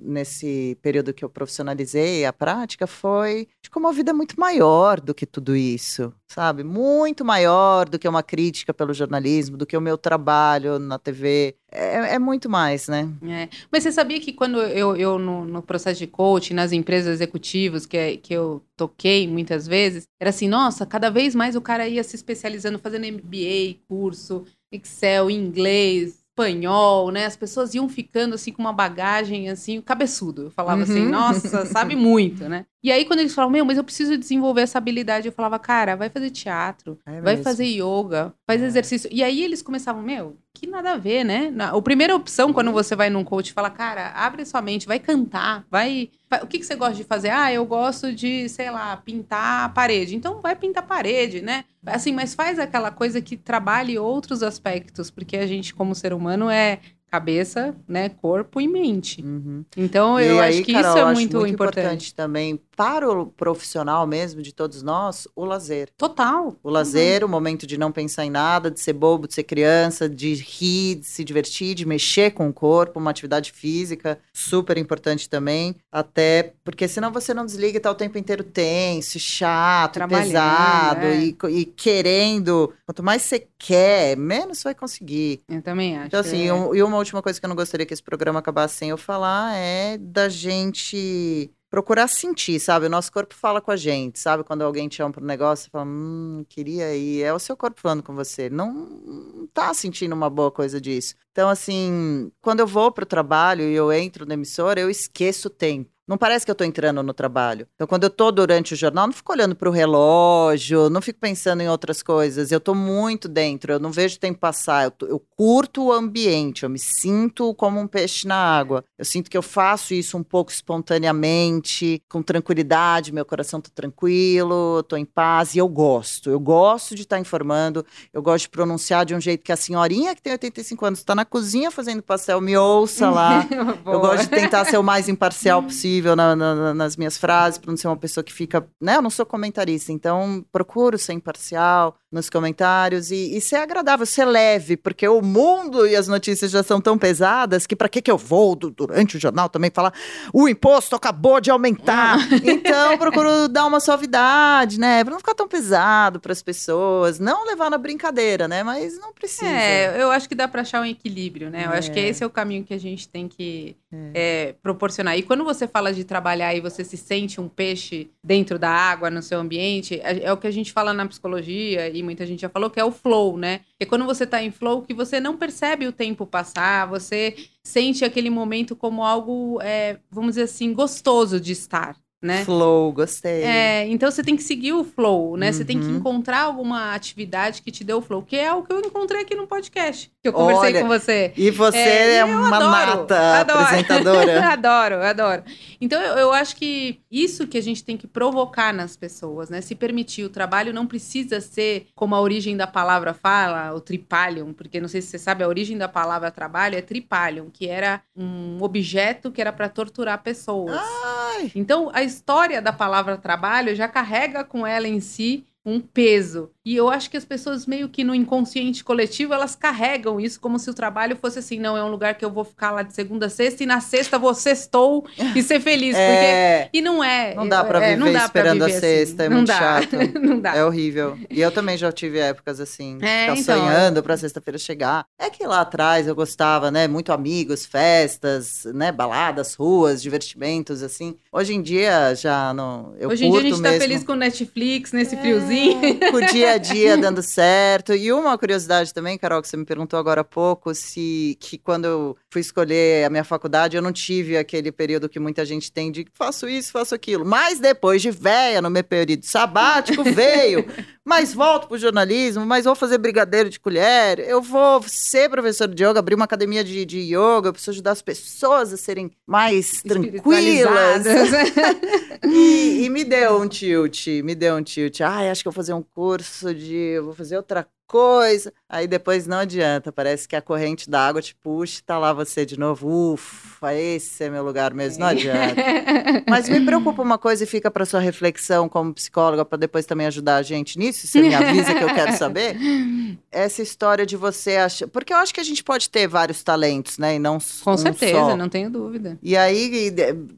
nesse período que eu profissionalizei a prática foi de como a vida é muito maior do que tudo isso, sabe? Muito maior do que uma crítica pelo jornalismo, do que o meu trabalho na TV. É, é muito mais, né? É. Mas você sabia que quando eu, eu no, no processo de coaching, nas empresas executivas que, que eu toquei muitas vezes, era assim, nossa, cada vez mais o cara ia se especializando, fazendo MBA, curso, Excel, inglês, espanhol, né? As pessoas iam ficando assim com uma bagagem assim, cabeçudo. Eu falava assim, Uhum. nossa, sabe muito, né? E aí quando eles falavam, meu, mas eu preciso desenvolver essa habilidade, eu falava, cara, vai fazer teatro, É vai fazer yoga, faz É. exercício. E aí eles começavam, meu, que nada a ver, né? Na, a primeira opção, quando você vai num coach, fala, cara, abre sua mente, vai cantar, vai. O que, que você gosta de fazer? Ah, eu gosto de, sei lá, pintar a parede. Então vai pintar a parede, né? Assim, mas faz aquela coisa que trabalhe outros aspectos, porque a gente, como ser humano, é cabeça, né, corpo e mente. Uhum. Então eu aí, acho que Carol, isso é acho muito, importante. também para o profissional mesmo, de todos nós, o lazer. Total. O lazer, o momento de não pensar em nada, de ser bobo, de ser criança, de rir, de se divertir, de mexer com o corpo, uma atividade física super importante também. Até porque senão você não desliga e tá o tempo inteiro tenso, chato, pesado é. e, e querendo. Quanto mais você quer, menos você vai conseguir. Eu também acho. Então, assim, é. um- e uma última coisa que eu não gostaria que esse programa acabasse sem eu falar é da gente procurar sentir, sabe? O nosso corpo fala com a gente, sabe? Quando alguém te chama para um negócio, você fala, hum, queria ir. É o seu corpo falando com você. Não, tá sentindo uma boa coisa disso. Então, assim, quando eu vou pro trabalho e eu entro na emissora, eu esqueço o tempo. Não parece que eu tô entrando no trabalho. Então, quando eu tô durante o jornal, eu não fico olhando pro relógio, não fico pensando em outras coisas. Eu tô muito dentro, eu não vejo o tempo passar. Eu, tô- eu curto o ambiente, eu me sinto como um peixe na água. Eu sinto que eu faço isso um pouco espontaneamente, com tranquilidade, meu coração tá tranquilo, tô em paz e eu gosto. Eu gosto de estar informando, eu gosto de pronunciar de um jeito que a senhorinha que tem 85 anos está na cozinha fazendo pastel, me ouça lá. Eu gosto de tentar ser o mais imparcial possível na- na- na- nas minhas frases, para não ser uma pessoa que fica. Né? Eu não sou comentarista, então procuro ser imparcial nos comentários e, e ser agradável, ser leve, porque o mundo e as notícias já são tão pesadas que para que, que eu vou du- durante o jornal também falar o imposto acabou de aumentar? então procuro dar uma suavidade, né? Para não ficar tão pesado para as pessoas, não levar na brincadeira, né? Mas não precisa. É, eu acho que dá pra achar um equilíbrio, né? Eu acho que É. esse é o caminho que a gente tem que é, proporcionar. E quando você fala de trabalhar e você se sente um peixe dentro da água, no seu ambiente, é, é o que a gente fala na psicologia, e muita gente já falou, que é o flow, né? É quando você tá em flow que você não percebe o tempo passar, você sente aquele momento como algo, é, vamos dizer assim, gostoso de estar, né? Flow, gostei. É, então você tem que seguir o flow, né? Você tem que Uhum. encontrar alguma atividade que te dê o flow, que é o que eu encontrei aqui no podcast, que eu conversei Olha, com você. E você É, é, uma adoro, nata adoro. apresentadora. adoro, adoro. Então eu, eu acho que isso que a gente tem que provocar nas pessoas, né? Se permitir. O trabalho não precisa ser como a origem da palavra fala, o tripalium, porque não sei se você sabe, a origem da palavra trabalho é tripalium, que era um objeto que era para torturar pessoas. Ai, Então, a história da palavra trabalho já carrega com ela em si um peso. E eu acho que as pessoas meio que no inconsciente coletivo, elas carregam isso como se o trabalho fosse assim, não, é um lugar que eu vou ficar lá de segunda a sexta e na sexta vou sextou e ser feliz. É. Porque... E não é. Não dá pra é, viver não dá esperando pra a viver sexta, assim. é muito dá. chato. não dá. É horrível. E eu também já tive épocas assim, É, ficar então, sonhando pra sexta-feira chegar. É que lá atrás eu gostava, né? Muito amigos, festas, né? Baladas, ruas, divertimentos, assim. Hoje em dia já não. Eu Hoje em dia a gente tá mesmo. feliz com Netflix, nesse friozinho. Com o dia a dia dando certo. E uma curiosidade também, Carol, que você me perguntou agora há pouco, se que quando eu fui escolher a minha faculdade, eu não tive aquele período que muita gente tem de faço isso, faço aquilo. Mas depois de véia, no meu período sabático, veio. Mas volto pro jornalismo, mas vou fazer brigadeiro de colher, eu vou ser professor de yoga, abrir uma academia de, de yoga, eu preciso ajudar as pessoas a serem mais tranquilas. E, e me deu um tilt, me deu um tilt. Ai, acho que eu vou fazer um curso de. Vou fazer outra coisa. Aí depois não adianta, parece que a corrente da água te puxa e tá lá você de novo. Ufa, esse é meu lugar mesmo, não adianta. Mas me preocupa uma coisa e fica para sua reflexão como psicóloga, para depois também ajudar a gente nisso, você me avisa que eu quero saber. Essa história de você achar. Porque eu acho que a gente pode ter vários talentos, né? E não Com um certeza, só. não tenho dúvida. E aí,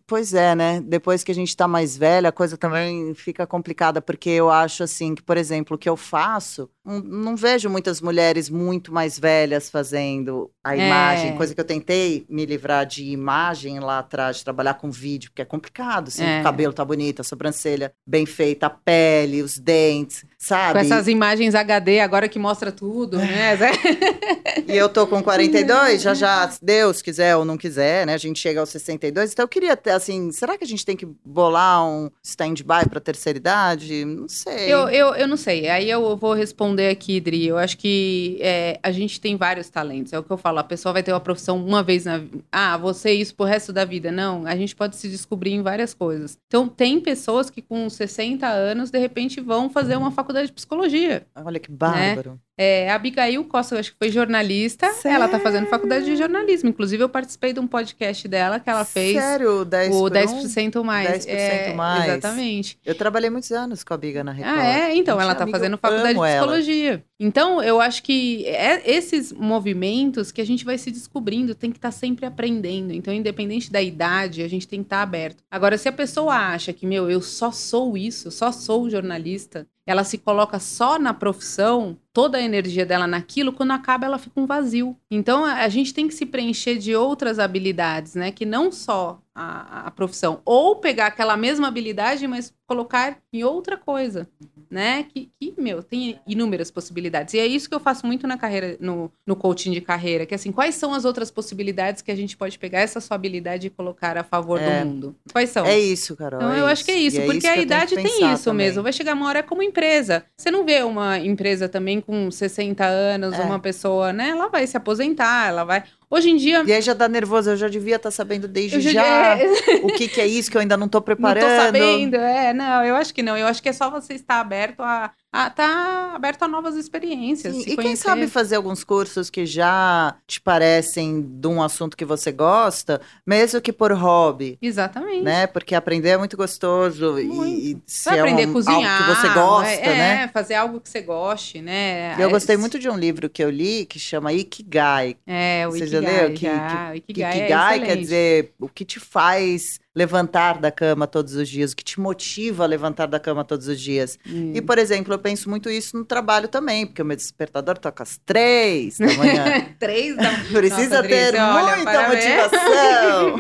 pois é, né? Depois que a gente tá mais velha, a coisa também fica complicada, porque eu acho assim que, por exemplo, o que eu faço, não vejo muitas mulheres muito mais velhas fazendo a É. imagem, coisa que eu tentei me livrar de imagem lá atrás, de trabalhar com vídeo, porque é complicado, assim, É. o cabelo tá bonito, a sobrancelha bem feita, a pele, os dentes, sabe? Com essas imagens HD agora que mostra tudo, né? E eu tô com 42, já já, se Deus quiser ou não quiser, né? A gente chega aos 62. Então eu queria ter, assim, será que a gente tem que bolar um stand-by pra terceira idade? Não sei. Eu, eu, eu não sei. Aí eu vou responder aqui, Dri. Eu acho que é, a gente tem vários talentos. É o que eu falo. A pessoa vai ter uma profissão uma vez na vida. Ah, você isso pro resto da vida. Não. A gente pode se descobrir em várias coisas. Então, tem pessoas que com 60 anos, de repente, vão fazer uma faculdade de psicologia. Olha que bárbaro. É, a Abigail Costa, eu acho que foi jornalista. Ela tá fazendo faculdade de jornalismo. Inclusive, eu participei de um podcast dela que ela fez. Sério, 10 O por 10% um? mais. 10% é, mais. Exatamente. Eu trabalhei muitos anos com a Biga na Record. Ah, é? Então, Gente, ela tá fazendo faculdade de amo ela. psicologia. Então, eu acho que é esses movimentos que a gente vai se descobrindo, tem que estar sempre aprendendo. Então, independente da idade, a gente tem que estar aberto. Agora, se a pessoa acha que, meu, eu só sou isso, só sou jornalista, ela se coloca só na profissão, toda a energia dela naquilo, quando acaba ela fica um vazio. Então a, gente tem que se preencher de outras habilidades, né? Que não só a, a profissão. Ou pegar aquela mesma habilidade, mas colocar em outra coisa, né? Que, que, meu, tem inúmeras possibilidades. E é isso que eu faço muito na carreira, no, no coaching de carreira, que é assim, quais são as outras possibilidades que a gente pode pegar essa sua habilidade e colocar a favor É. do mundo? Quais são? É isso, Carol. Então, é eu acho que é isso, E porque que a idade tem isso também. mesmo. Vai chegar uma hora como empresa. Você não vê uma empresa também com 60 anos, É. uma pessoa, né? Ela vai se aposentar, ela vai. Hoje em dia. E aí já dá nervoso, eu já devia estar sabendo desde eu já, é, o que, que é isso que eu ainda não não preparando. tô sabendo. É, não, eu acho que não. Eu acho que é só você estar aberto a. a tá aberto a novas experiências. Sim, e quem conhecer. sabe fazer alguns cursos que já te parecem de um assunto que você gosta, mesmo que por hobby, Exatamente. né? Porque aprender é muito gostoso e- Muito. e, se é aprender um- a cozinhar. algo que você gosta, é, né? É, fazer algo que você goste, né? Eu É, gostei muito de um livro que eu li que chama Ikigai. É, o Você já Ikigai. leu? Que- já. Que Ikigai, Ikigai é quer dizer o que te faz levantar da cama todos os dias, o que te motiva a levantar da cama todos os dias. Hum. E, por exemplo, eu penso muito isso no trabalho também, porque o meu despertador toca às três da manhã. Três da Precisa Nossa, ter Adri, olha, muita parabéns. motivação.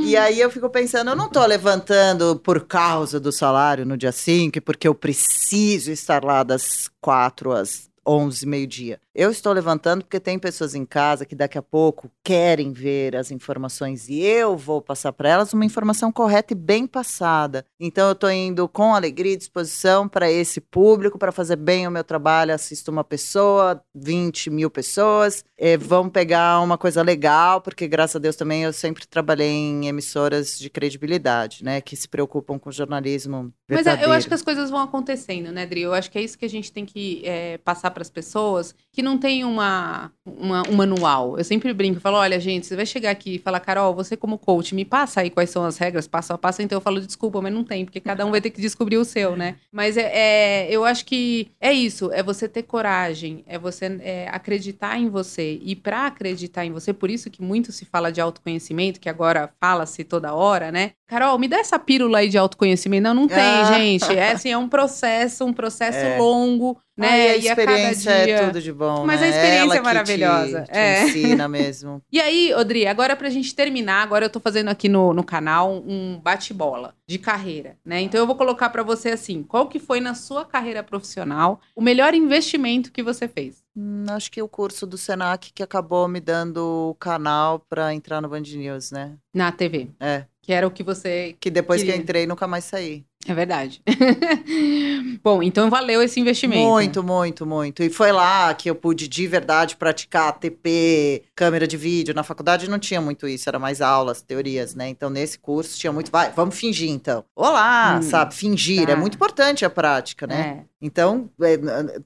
e aí eu fico pensando, eu não tô levantando por causa do salário no dia 5 e porque eu preciso estar lá das quatro às 11, meio-dia. Eu estou levantando porque tem pessoas em casa que daqui a pouco querem ver as informações e eu vou passar para elas uma informação correta e bem passada. Então eu estou indo com alegria e disposição para esse público, para fazer bem o meu trabalho. Assisto uma pessoa, 20 mil pessoas, eh, vão pegar uma coisa legal, porque graças a Deus também eu sempre trabalhei em emissoras de credibilidade, né, que se preocupam com jornalismo Mas verdadeiro. é, eu acho que as coisas vão acontecendo, né, Dri? Eu acho que é isso que a gente tem que é, passar para as pessoas, que não tem uma, uma, um manual. Eu sempre brinco, falo, olha, gente, você vai chegar aqui e falar, Carol, você como coach, me passa aí quais são as regras, passo a passo, então eu falo, desculpa, mas não tem, porque cada um vai ter que descobrir o seu, né? Mas é, é eu acho que é isso, é você ter coragem, é você é, acreditar em você. E para acreditar em você, por isso que muito se fala de autoconhecimento, que agora fala-se toda hora, né? Carol, me dá essa pílula aí de autoconhecimento. Não, não tem, ah. gente. É assim, é um processo, um processo é. longo, né? Ai, a experiência a dia... é tudo de bom. Mas né? a experiência Ela é maravilhosa. Te, te é. ensina mesmo. e aí, Odri, agora pra gente terminar, agora eu tô fazendo aqui no, no canal um bate-bola de carreira, né? Então eu vou colocar para você assim: qual que foi na sua carreira profissional o melhor investimento que você fez? Hum, acho que o curso do Senac que acabou me dando o canal para entrar no Band News, né? Na TV. É. Que era o que você. Que depois queria. que eu entrei, nunca mais saí. É verdade. Bom, então valeu esse investimento. Muito, muito, muito. E foi lá que eu pude de verdade praticar TP, câmera de vídeo. Na faculdade não tinha muito isso, era mais aulas, teorias, né? Então nesse curso tinha muito. Vai, vamos fingir então. Olá, hum, sabe? Fingir. Tá. É muito importante a prática, né? É. Então, é,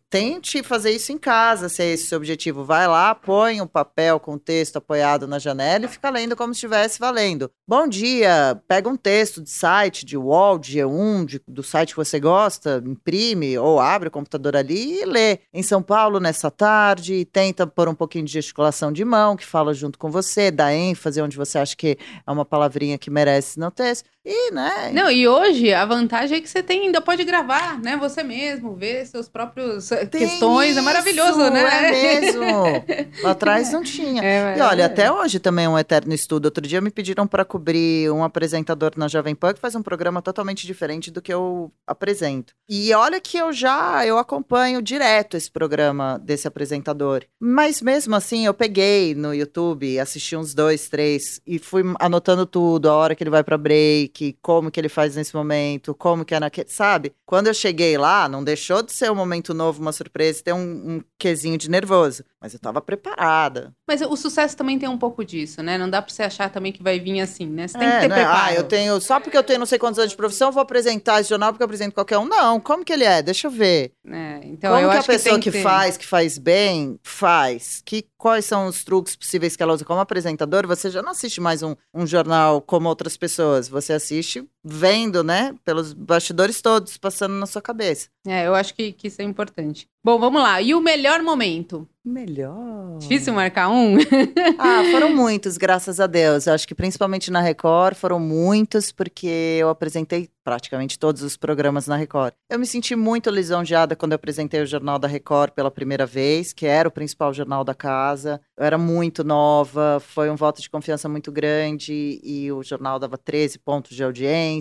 tente fazer isso em casa, se é esse o seu objetivo. Vai lá, põe um papel com o texto apoiado na janela e fica lendo como se estivesse valendo. Bom dia, pega um texto de site, de wall, de G1, de, do site que você gosta, imprime ou abre o computador ali e lê. Em São Paulo, nessa tarde, tenta pôr um pouquinho de gesticulação de mão, que fala junto com você, dá ênfase onde você acha que é uma palavrinha que merece no texto. E, né? Não, e hoje a vantagem é que você tem, ainda pode gravar, né? Você mesmo, ver seus próprios eh, tem questões. Isso, é maravilhoso, né? É mesmo. Lá atrás não tinha. É, e olha, é. até hoje também é um eterno estudo. Outro dia me pediram para cobrir um apresentador na Jovem Pan que faz um programa totalmente diferente do que eu apresento. E olha que eu já eu acompanho direto esse programa desse apresentador. Mas mesmo assim, eu peguei no YouTube, assisti uns dois, três e fui anotando tudo, a hora que ele vai para break que como que ele faz nesse momento, como que é naquele, sabe? Quando eu cheguei lá, não deixou de ser um momento novo, uma surpresa, ter um, um quesinho de nervoso, mas eu tava preparada. Mas o sucesso também tem um pouco disso, né? Não dá pra você achar também que vai vir assim, né? Você tem é, que ter né? preparo. Ah, eu tenho, só porque eu tenho não sei quantos anos de profissão, eu vou apresentar esse jornal porque eu apresento qualquer um. Não, como que ele é? Deixa eu ver. É, então como eu que acho a pessoa que, que, faz, que faz bem, faz? Que quais são os truques possíveis que ela usa como apresentador? Você já não assiste mais um, um jornal como outras pessoas, você assiste issue vendo, né, pelos bastidores todos passando na sua cabeça. É, eu acho que, que isso é importante. Bom, vamos lá. E o melhor momento? Melhor. Difícil marcar um? ah, foram muitos, graças a Deus. Eu acho que principalmente na Record foram muitos, porque eu apresentei praticamente todos os programas na Record. Eu me senti muito lisonjeada quando eu apresentei o Jornal da Record pela primeira vez, que era o principal jornal da casa. Eu era muito nova, foi um voto de confiança muito grande e o jornal dava 13 pontos de audiência,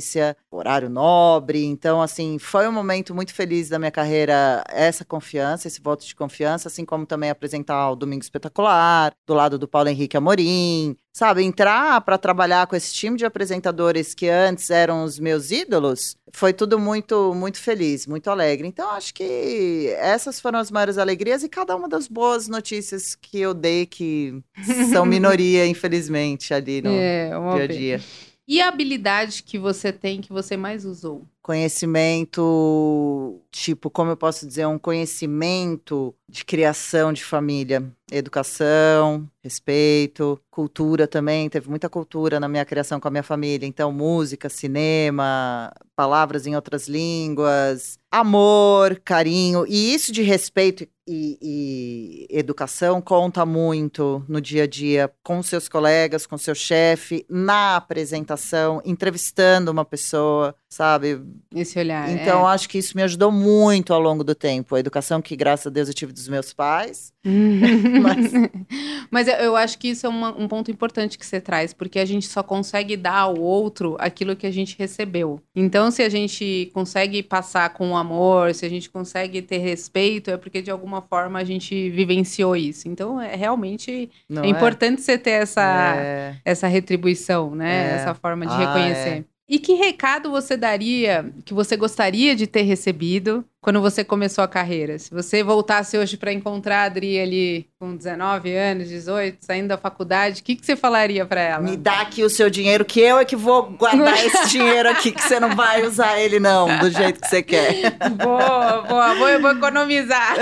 horário nobre. Então, assim, foi um momento muito feliz da minha carreira, essa confiança, esse voto de confiança, assim como também apresentar o Domingo Espetacular, do lado do Paulo Henrique Amorim, sabe, entrar para trabalhar com esse time de apresentadores que antes eram os meus ídolos, foi tudo muito, muito feliz, muito alegre. Então, acho que essas foram as maiores alegrias e cada uma das boas notícias que eu dei, que são minoria, infelizmente, ali no é, dia a dia. E a habilidade que você tem que você mais usou? Conhecimento, tipo, como eu posso dizer, um conhecimento de criação de família, educação, respeito, cultura também, teve muita cultura na minha criação com a minha família, então música, cinema, palavras em outras línguas, amor, carinho, e isso de respeito e, e, educação conta muito no dia a dia com seus colegas, com seu chefe, na apresentação, entrevistando uma pessoa, sabe? Esse olhar. Então, é. acho que isso me ajudou muito ao longo do tempo. A educação que, graças a Deus, eu tive dos meus pais. Mas, Mas eu acho que isso é uma, um ponto importante que você traz, porque a gente só consegue dar ao outro aquilo que a gente recebeu. Então, se a gente consegue passar com amor, se a gente consegue ter respeito, é porque de alguma forma a gente vivenciou isso. Então, é realmente é, é importante você ter essa, é. essa retribuição, né? É. Essa forma de ah, reconhecer. É. E que recado você daria, que você gostaria de ter recebido quando você começou a carreira? Se você voltasse hoje para encontrar a Adri ali com 19 anos, 18, saindo da faculdade, o que, que você falaria para ela? Me dá aqui o seu dinheiro, que eu é que vou guardar esse dinheiro aqui, que você não vai usar ele não, do jeito que você quer. Boa, boa, vou, eu vou economizar.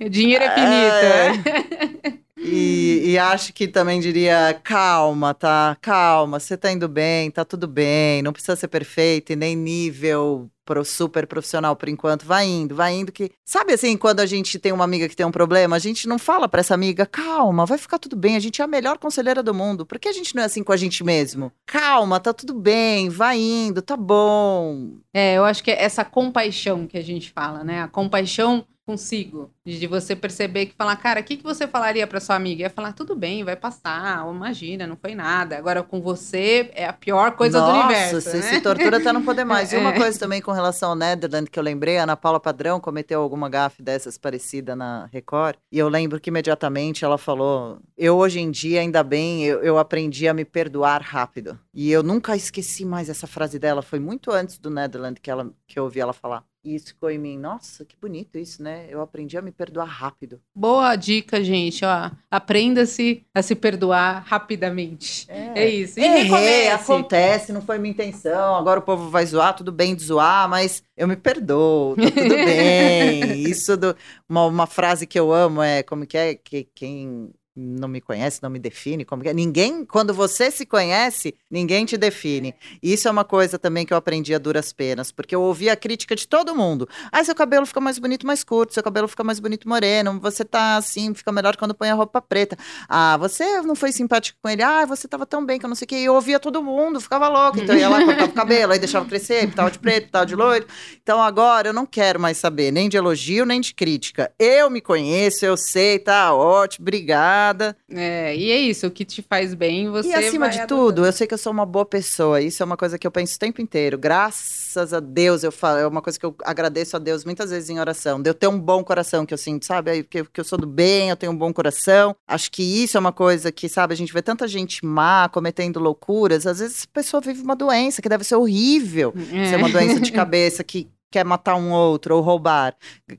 o dinheiro é finito. É. E, e, acho que também diria: calma, tá? Calma, você tá indo bem, tá tudo bem, não precisa ser perfeito e nem nível pro super profissional por enquanto. Vai indo, vai indo que. Sabe assim, quando a gente tem uma amiga que tem um problema, a gente não fala para essa amiga, calma, vai ficar tudo bem, a gente é a melhor conselheira do mundo. Por que a gente não é assim com a gente mesmo? Calma, tá tudo bem, vai indo, tá bom. É, eu acho que é essa compaixão que a gente fala, né? A compaixão consigo. De você perceber que falar, cara, o que, que você falaria para sua amiga? Ia falar, tudo bem, vai passar, imagina, não foi nada. Agora com você é a pior coisa Nossa, do universo. Você né? se tortura até não poder mais. E uma é. coisa também com relação ao Netherland que eu lembrei, a Ana Paula Padrão cometeu alguma gafe dessas parecida na Record. E eu lembro que imediatamente ela falou: Eu hoje em dia, ainda bem, eu, eu aprendi a me perdoar rápido. E eu nunca esqueci mais essa frase dela. Foi muito antes do Netherland que, ela, que eu ouvi ela falar. E isso ficou em mim. Nossa, que bonito isso, né? Eu aprendi a me perdoar rápido. Boa dica, gente. Ó, aprenda-se a se perdoar rapidamente. É, é isso. E Errei, acontece, não foi minha intenção. Agora o povo vai zoar, tudo bem de zoar, mas eu me perdoo, tá tudo bem. isso do uma, uma frase que eu amo é como que é que quem não me conhece, não me define, como é? Ninguém, quando você se conhece, ninguém te define. Isso é uma coisa também que eu aprendi a duras penas, porque eu ouvi a crítica de todo mundo. Ah, seu cabelo fica mais bonito mais curto, seu cabelo fica mais bonito moreno, você tá assim, fica melhor quando põe a roupa preta. Ah, você não foi simpático com ele. Ah, você tava tão bem que eu não sei o que. E eu ouvia todo mundo, ficava louco. Então eu ia lá, cortava o cabelo, aí deixava crescer, tava de preto, tava de loiro. Então agora eu não quero mais saber nem de elogio, nem de crítica. Eu me conheço, eu sei, tá ótimo, obrigada é, e é isso, o que te faz bem, você. E acima de adotando. tudo, eu sei que eu sou uma boa pessoa. Isso é uma coisa que eu penso o tempo inteiro. Graças a Deus, eu falo, é uma coisa que eu agradeço a Deus muitas vezes em oração. De eu ter um bom coração, que eu sinto, sabe? Que, que eu sou do bem, eu tenho um bom coração. Acho que isso é uma coisa que, sabe, a gente vê tanta gente má cometendo loucuras. Às vezes a pessoa vive uma doença que deve ser horrível. É. Ser uma doença de cabeça que quer matar um outro ou roubar.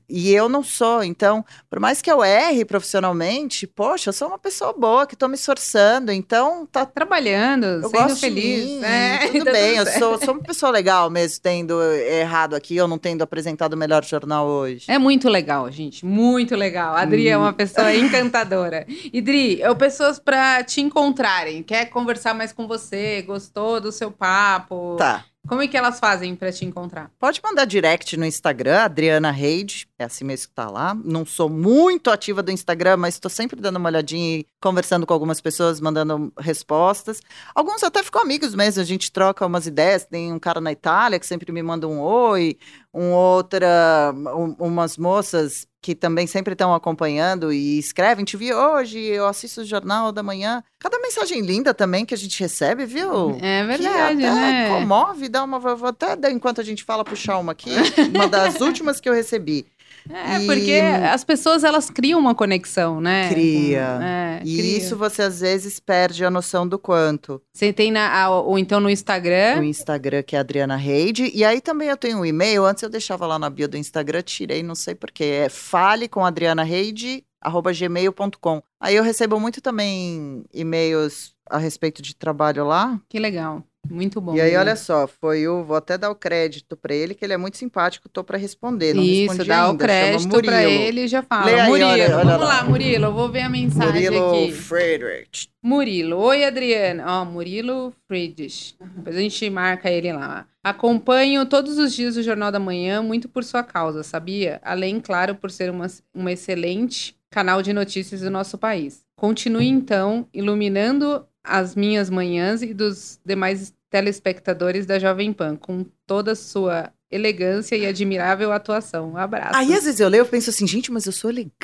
E eu não sou. Então, por mais que eu erre profissionalmente, poxa, eu sou uma pessoa boa que estou me esforçando. Então, tá trabalhando, eu sendo gosto feliz. Mim, né? Tudo bem, eu sou, sou uma pessoa legal mesmo tendo errado aqui ou não tendo apresentado o melhor jornal hoje. É muito legal, gente, muito legal. A Adri hum. é uma pessoa encantadora. E Dri, eu pessoas para te encontrarem, quer conversar mais com você, gostou do seu papo? Tá. Como é que elas fazem para te encontrar? Pode mandar direct no Instagram, Adriana Reid, é assim mesmo que tá lá. Não sou muito ativa do Instagram, mas estou sempre dando uma olhadinha e conversando com algumas pessoas, mandando respostas. Alguns até ficam amigos mesmo, a gente troca umas ideias. Tem um cara na Itália que sempre me manda um oi, um outra, um, umas moças que também sempre estão acompanhando e escrevem, te vi hoje, eu assisto o Jornal da Manhã. Cada mensagem linda também que a gente recebe, viu? É verdade, que até né? comove, dá uma... Vou até, enquanto a gente fala, puxar uma aqui, uma das últimas que eu recebi. É, e... porque as pessoas elas criam uma conexão, né? Cria. É, e cria. isso você às vezes perde a noção do quanto. Você tem na, ou então no Instagram. O Instagram que é Adriana Reide. E aí também eu tenho um e-mail. Antes eu deixava lá na bio do Instagram, tirei, não sei porquê. É fale com Adriana Reide, arroba gmail.com. Aí eu recebo muito também e-mails a respeito de trabalho lá. Que legal. Muito bom. E aí, olha só, foi o. Vou até dar o crédito para ele, que ele é muito simpático, tô para responder. Não Isso, dá ainda, o crédito para ele e já fala. Aí, Murilo, olha, olha vamos lá. lá, Murilo, eu vou ver a mensagem Murilo aqui. Friedrich. Murilo, oi Adriana. Ó, Murilo Friedrich. Depois a gente marca ele lá. Acompanho todos os dias o Jornal da Manhã, muito por sua causa, sabia? Além, claro, por ser uma, uma excelente canal de notícias do nosso país. Continue, então, iluminando as minhas manhãs e dos demais telespectadores da Jovem Pan, com toda a sua elegância e admirável atuação. Um abraço. Aí, às vezes, eu leio e penso assim, gente, mas eu sou elegante.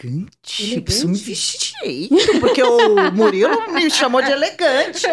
Elegante? Eu preciso me vestir porque o Murilo me chamou de elegante.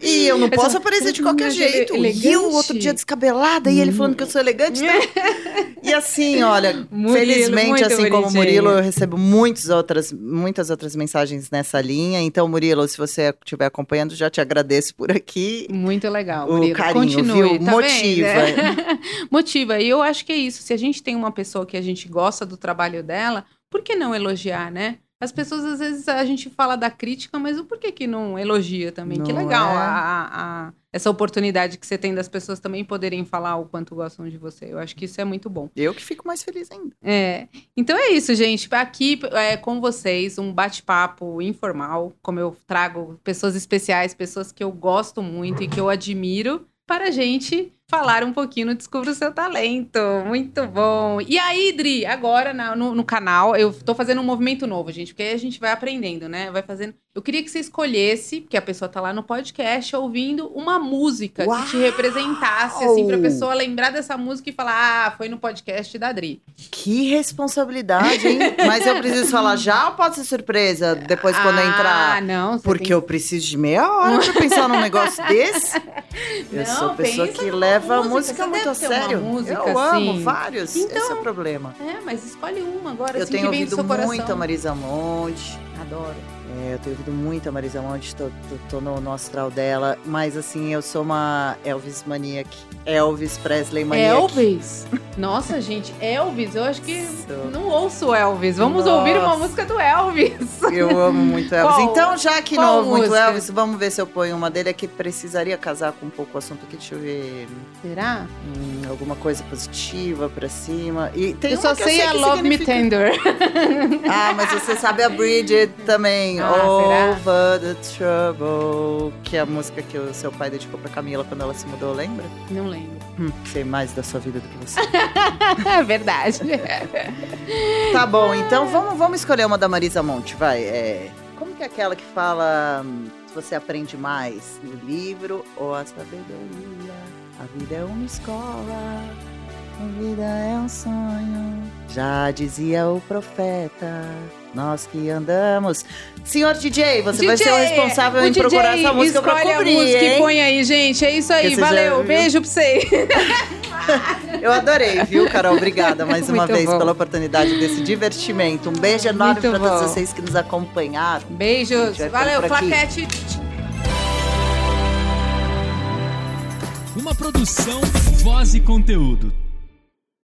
E eu não posso aparecer de qualquer Ele- jeito. E elegante? eu, outro dia, descabelada, e ele falando que eu sou elegante. então- E assim, olha, Murilo, felizmente, assim como o bonitinho. Murilo, eu recebo muitas outras, muitas outras mensagens nessa linha. Então, Murilo, se você estiver acompanhando, já te agradeço por aqui. Muito legal, O Murilo. carinho, Continue, viu? tá Motiva. vendo? Motiva. E eu acho que é isso. Se a gente tem uma pessoa que a gente gosta do trabalho dela, por que não elogiar, né? As pessoas, às vezes, a gente fala da crítica, mas o por que que não elogia também? que Não legal é? a- a- a- essa oportunidade que você tem das pessoas também poderem falar o quanto gostam de você. Eu acho que isso é muito bom. Eu que fico mais feliz ainda. É. Então é isso, gente. Aqui é, com vocês, um bate-papo informal, como eu trago pessoas especiais, pessoas que eu gosto muito e que eu admiro, para a gente falar um pouquinho no Descubra o Seu Talento. Muito bom. E aí, Dri, agora na- no, no canal, eu tô fazendo um movimento novo, gente, porque aí a gente vai aprendendo, né? Vai fazendo. Eu queria que você escolhesse, porque a pessoa tá lá no podcast ouvindo uma música Uau! que te representasse, assim, pra pessoa lembrar dessa música e falar: ah, foi no podcast da Dri. Que responsabilidade, hein? Mas eu preciso falar já ou pode ser surpresa depois quando eu Ah, entrar? não. você Porque tem- eu preciso de meia hora pra pensar num negócio desse. Eu Não, sou pessoa que numa leva música, música muito a sério. música, eu amo assim. vários. Então- Esse é o problema. É, mas escolhe uma agora, Eu assim, tenho ouvido seu coração. muito a Marisa Monte. Adoro. É, eu tenho ouvido muito a Marisa Monte, tô, tô, tô no, no astral dela. Mas assim, eu sou uma Elvis maniac. Elvis Presley maniac. Elvis? Nossa, gente, Elvis, eu acho que Sou. não ouço Elvis. Vamos Nossa. ouvir uma música do Elvis. Eu amo muito Elvis. Qual- então, já que qual não ouvo muito? Elvis, vamos ver se eu ponho uma dele. É que precisaria casar com um pouco o assunto aqui. Deixa eu ver. Será? Hum, alguma coisa positiva pra cima. E tem eu só sei eu a Love Me significa- Tender. Ah, mas você sabe a Bridget também. Ah, será? Over the Trouble. Que é a música que o seu pai dedicou pra Camila quando ela se mudou, lembra? Não lembro. Hum, sei mais da sua vida do que você. É verdade. tá bom, então vamos, vamos escolher uma da Marisa Monte, vai. É, como que é aquela que fala hum, se você aprende mais no livro ou a sabedoria? A vida é uma escola, a vida é um sonho. Já dizia o profeta, nós que andamos. Senhor DJ, você vai ser o responsável o em procurar DJ essa música pra cobrir, a música hein? e põe aí, gente. É isso aí. Já Valeu. viu. Beijo pra você. Eu adorei, viu, Carol? Obrigada mais uma Muito vez bom. pela oportunidade desse divertimento. Um beijo enorme Muito para todos vocês que nos acompanharam. Beijos. Valeu. Flaquete. Uma produção, voz e conteúdo.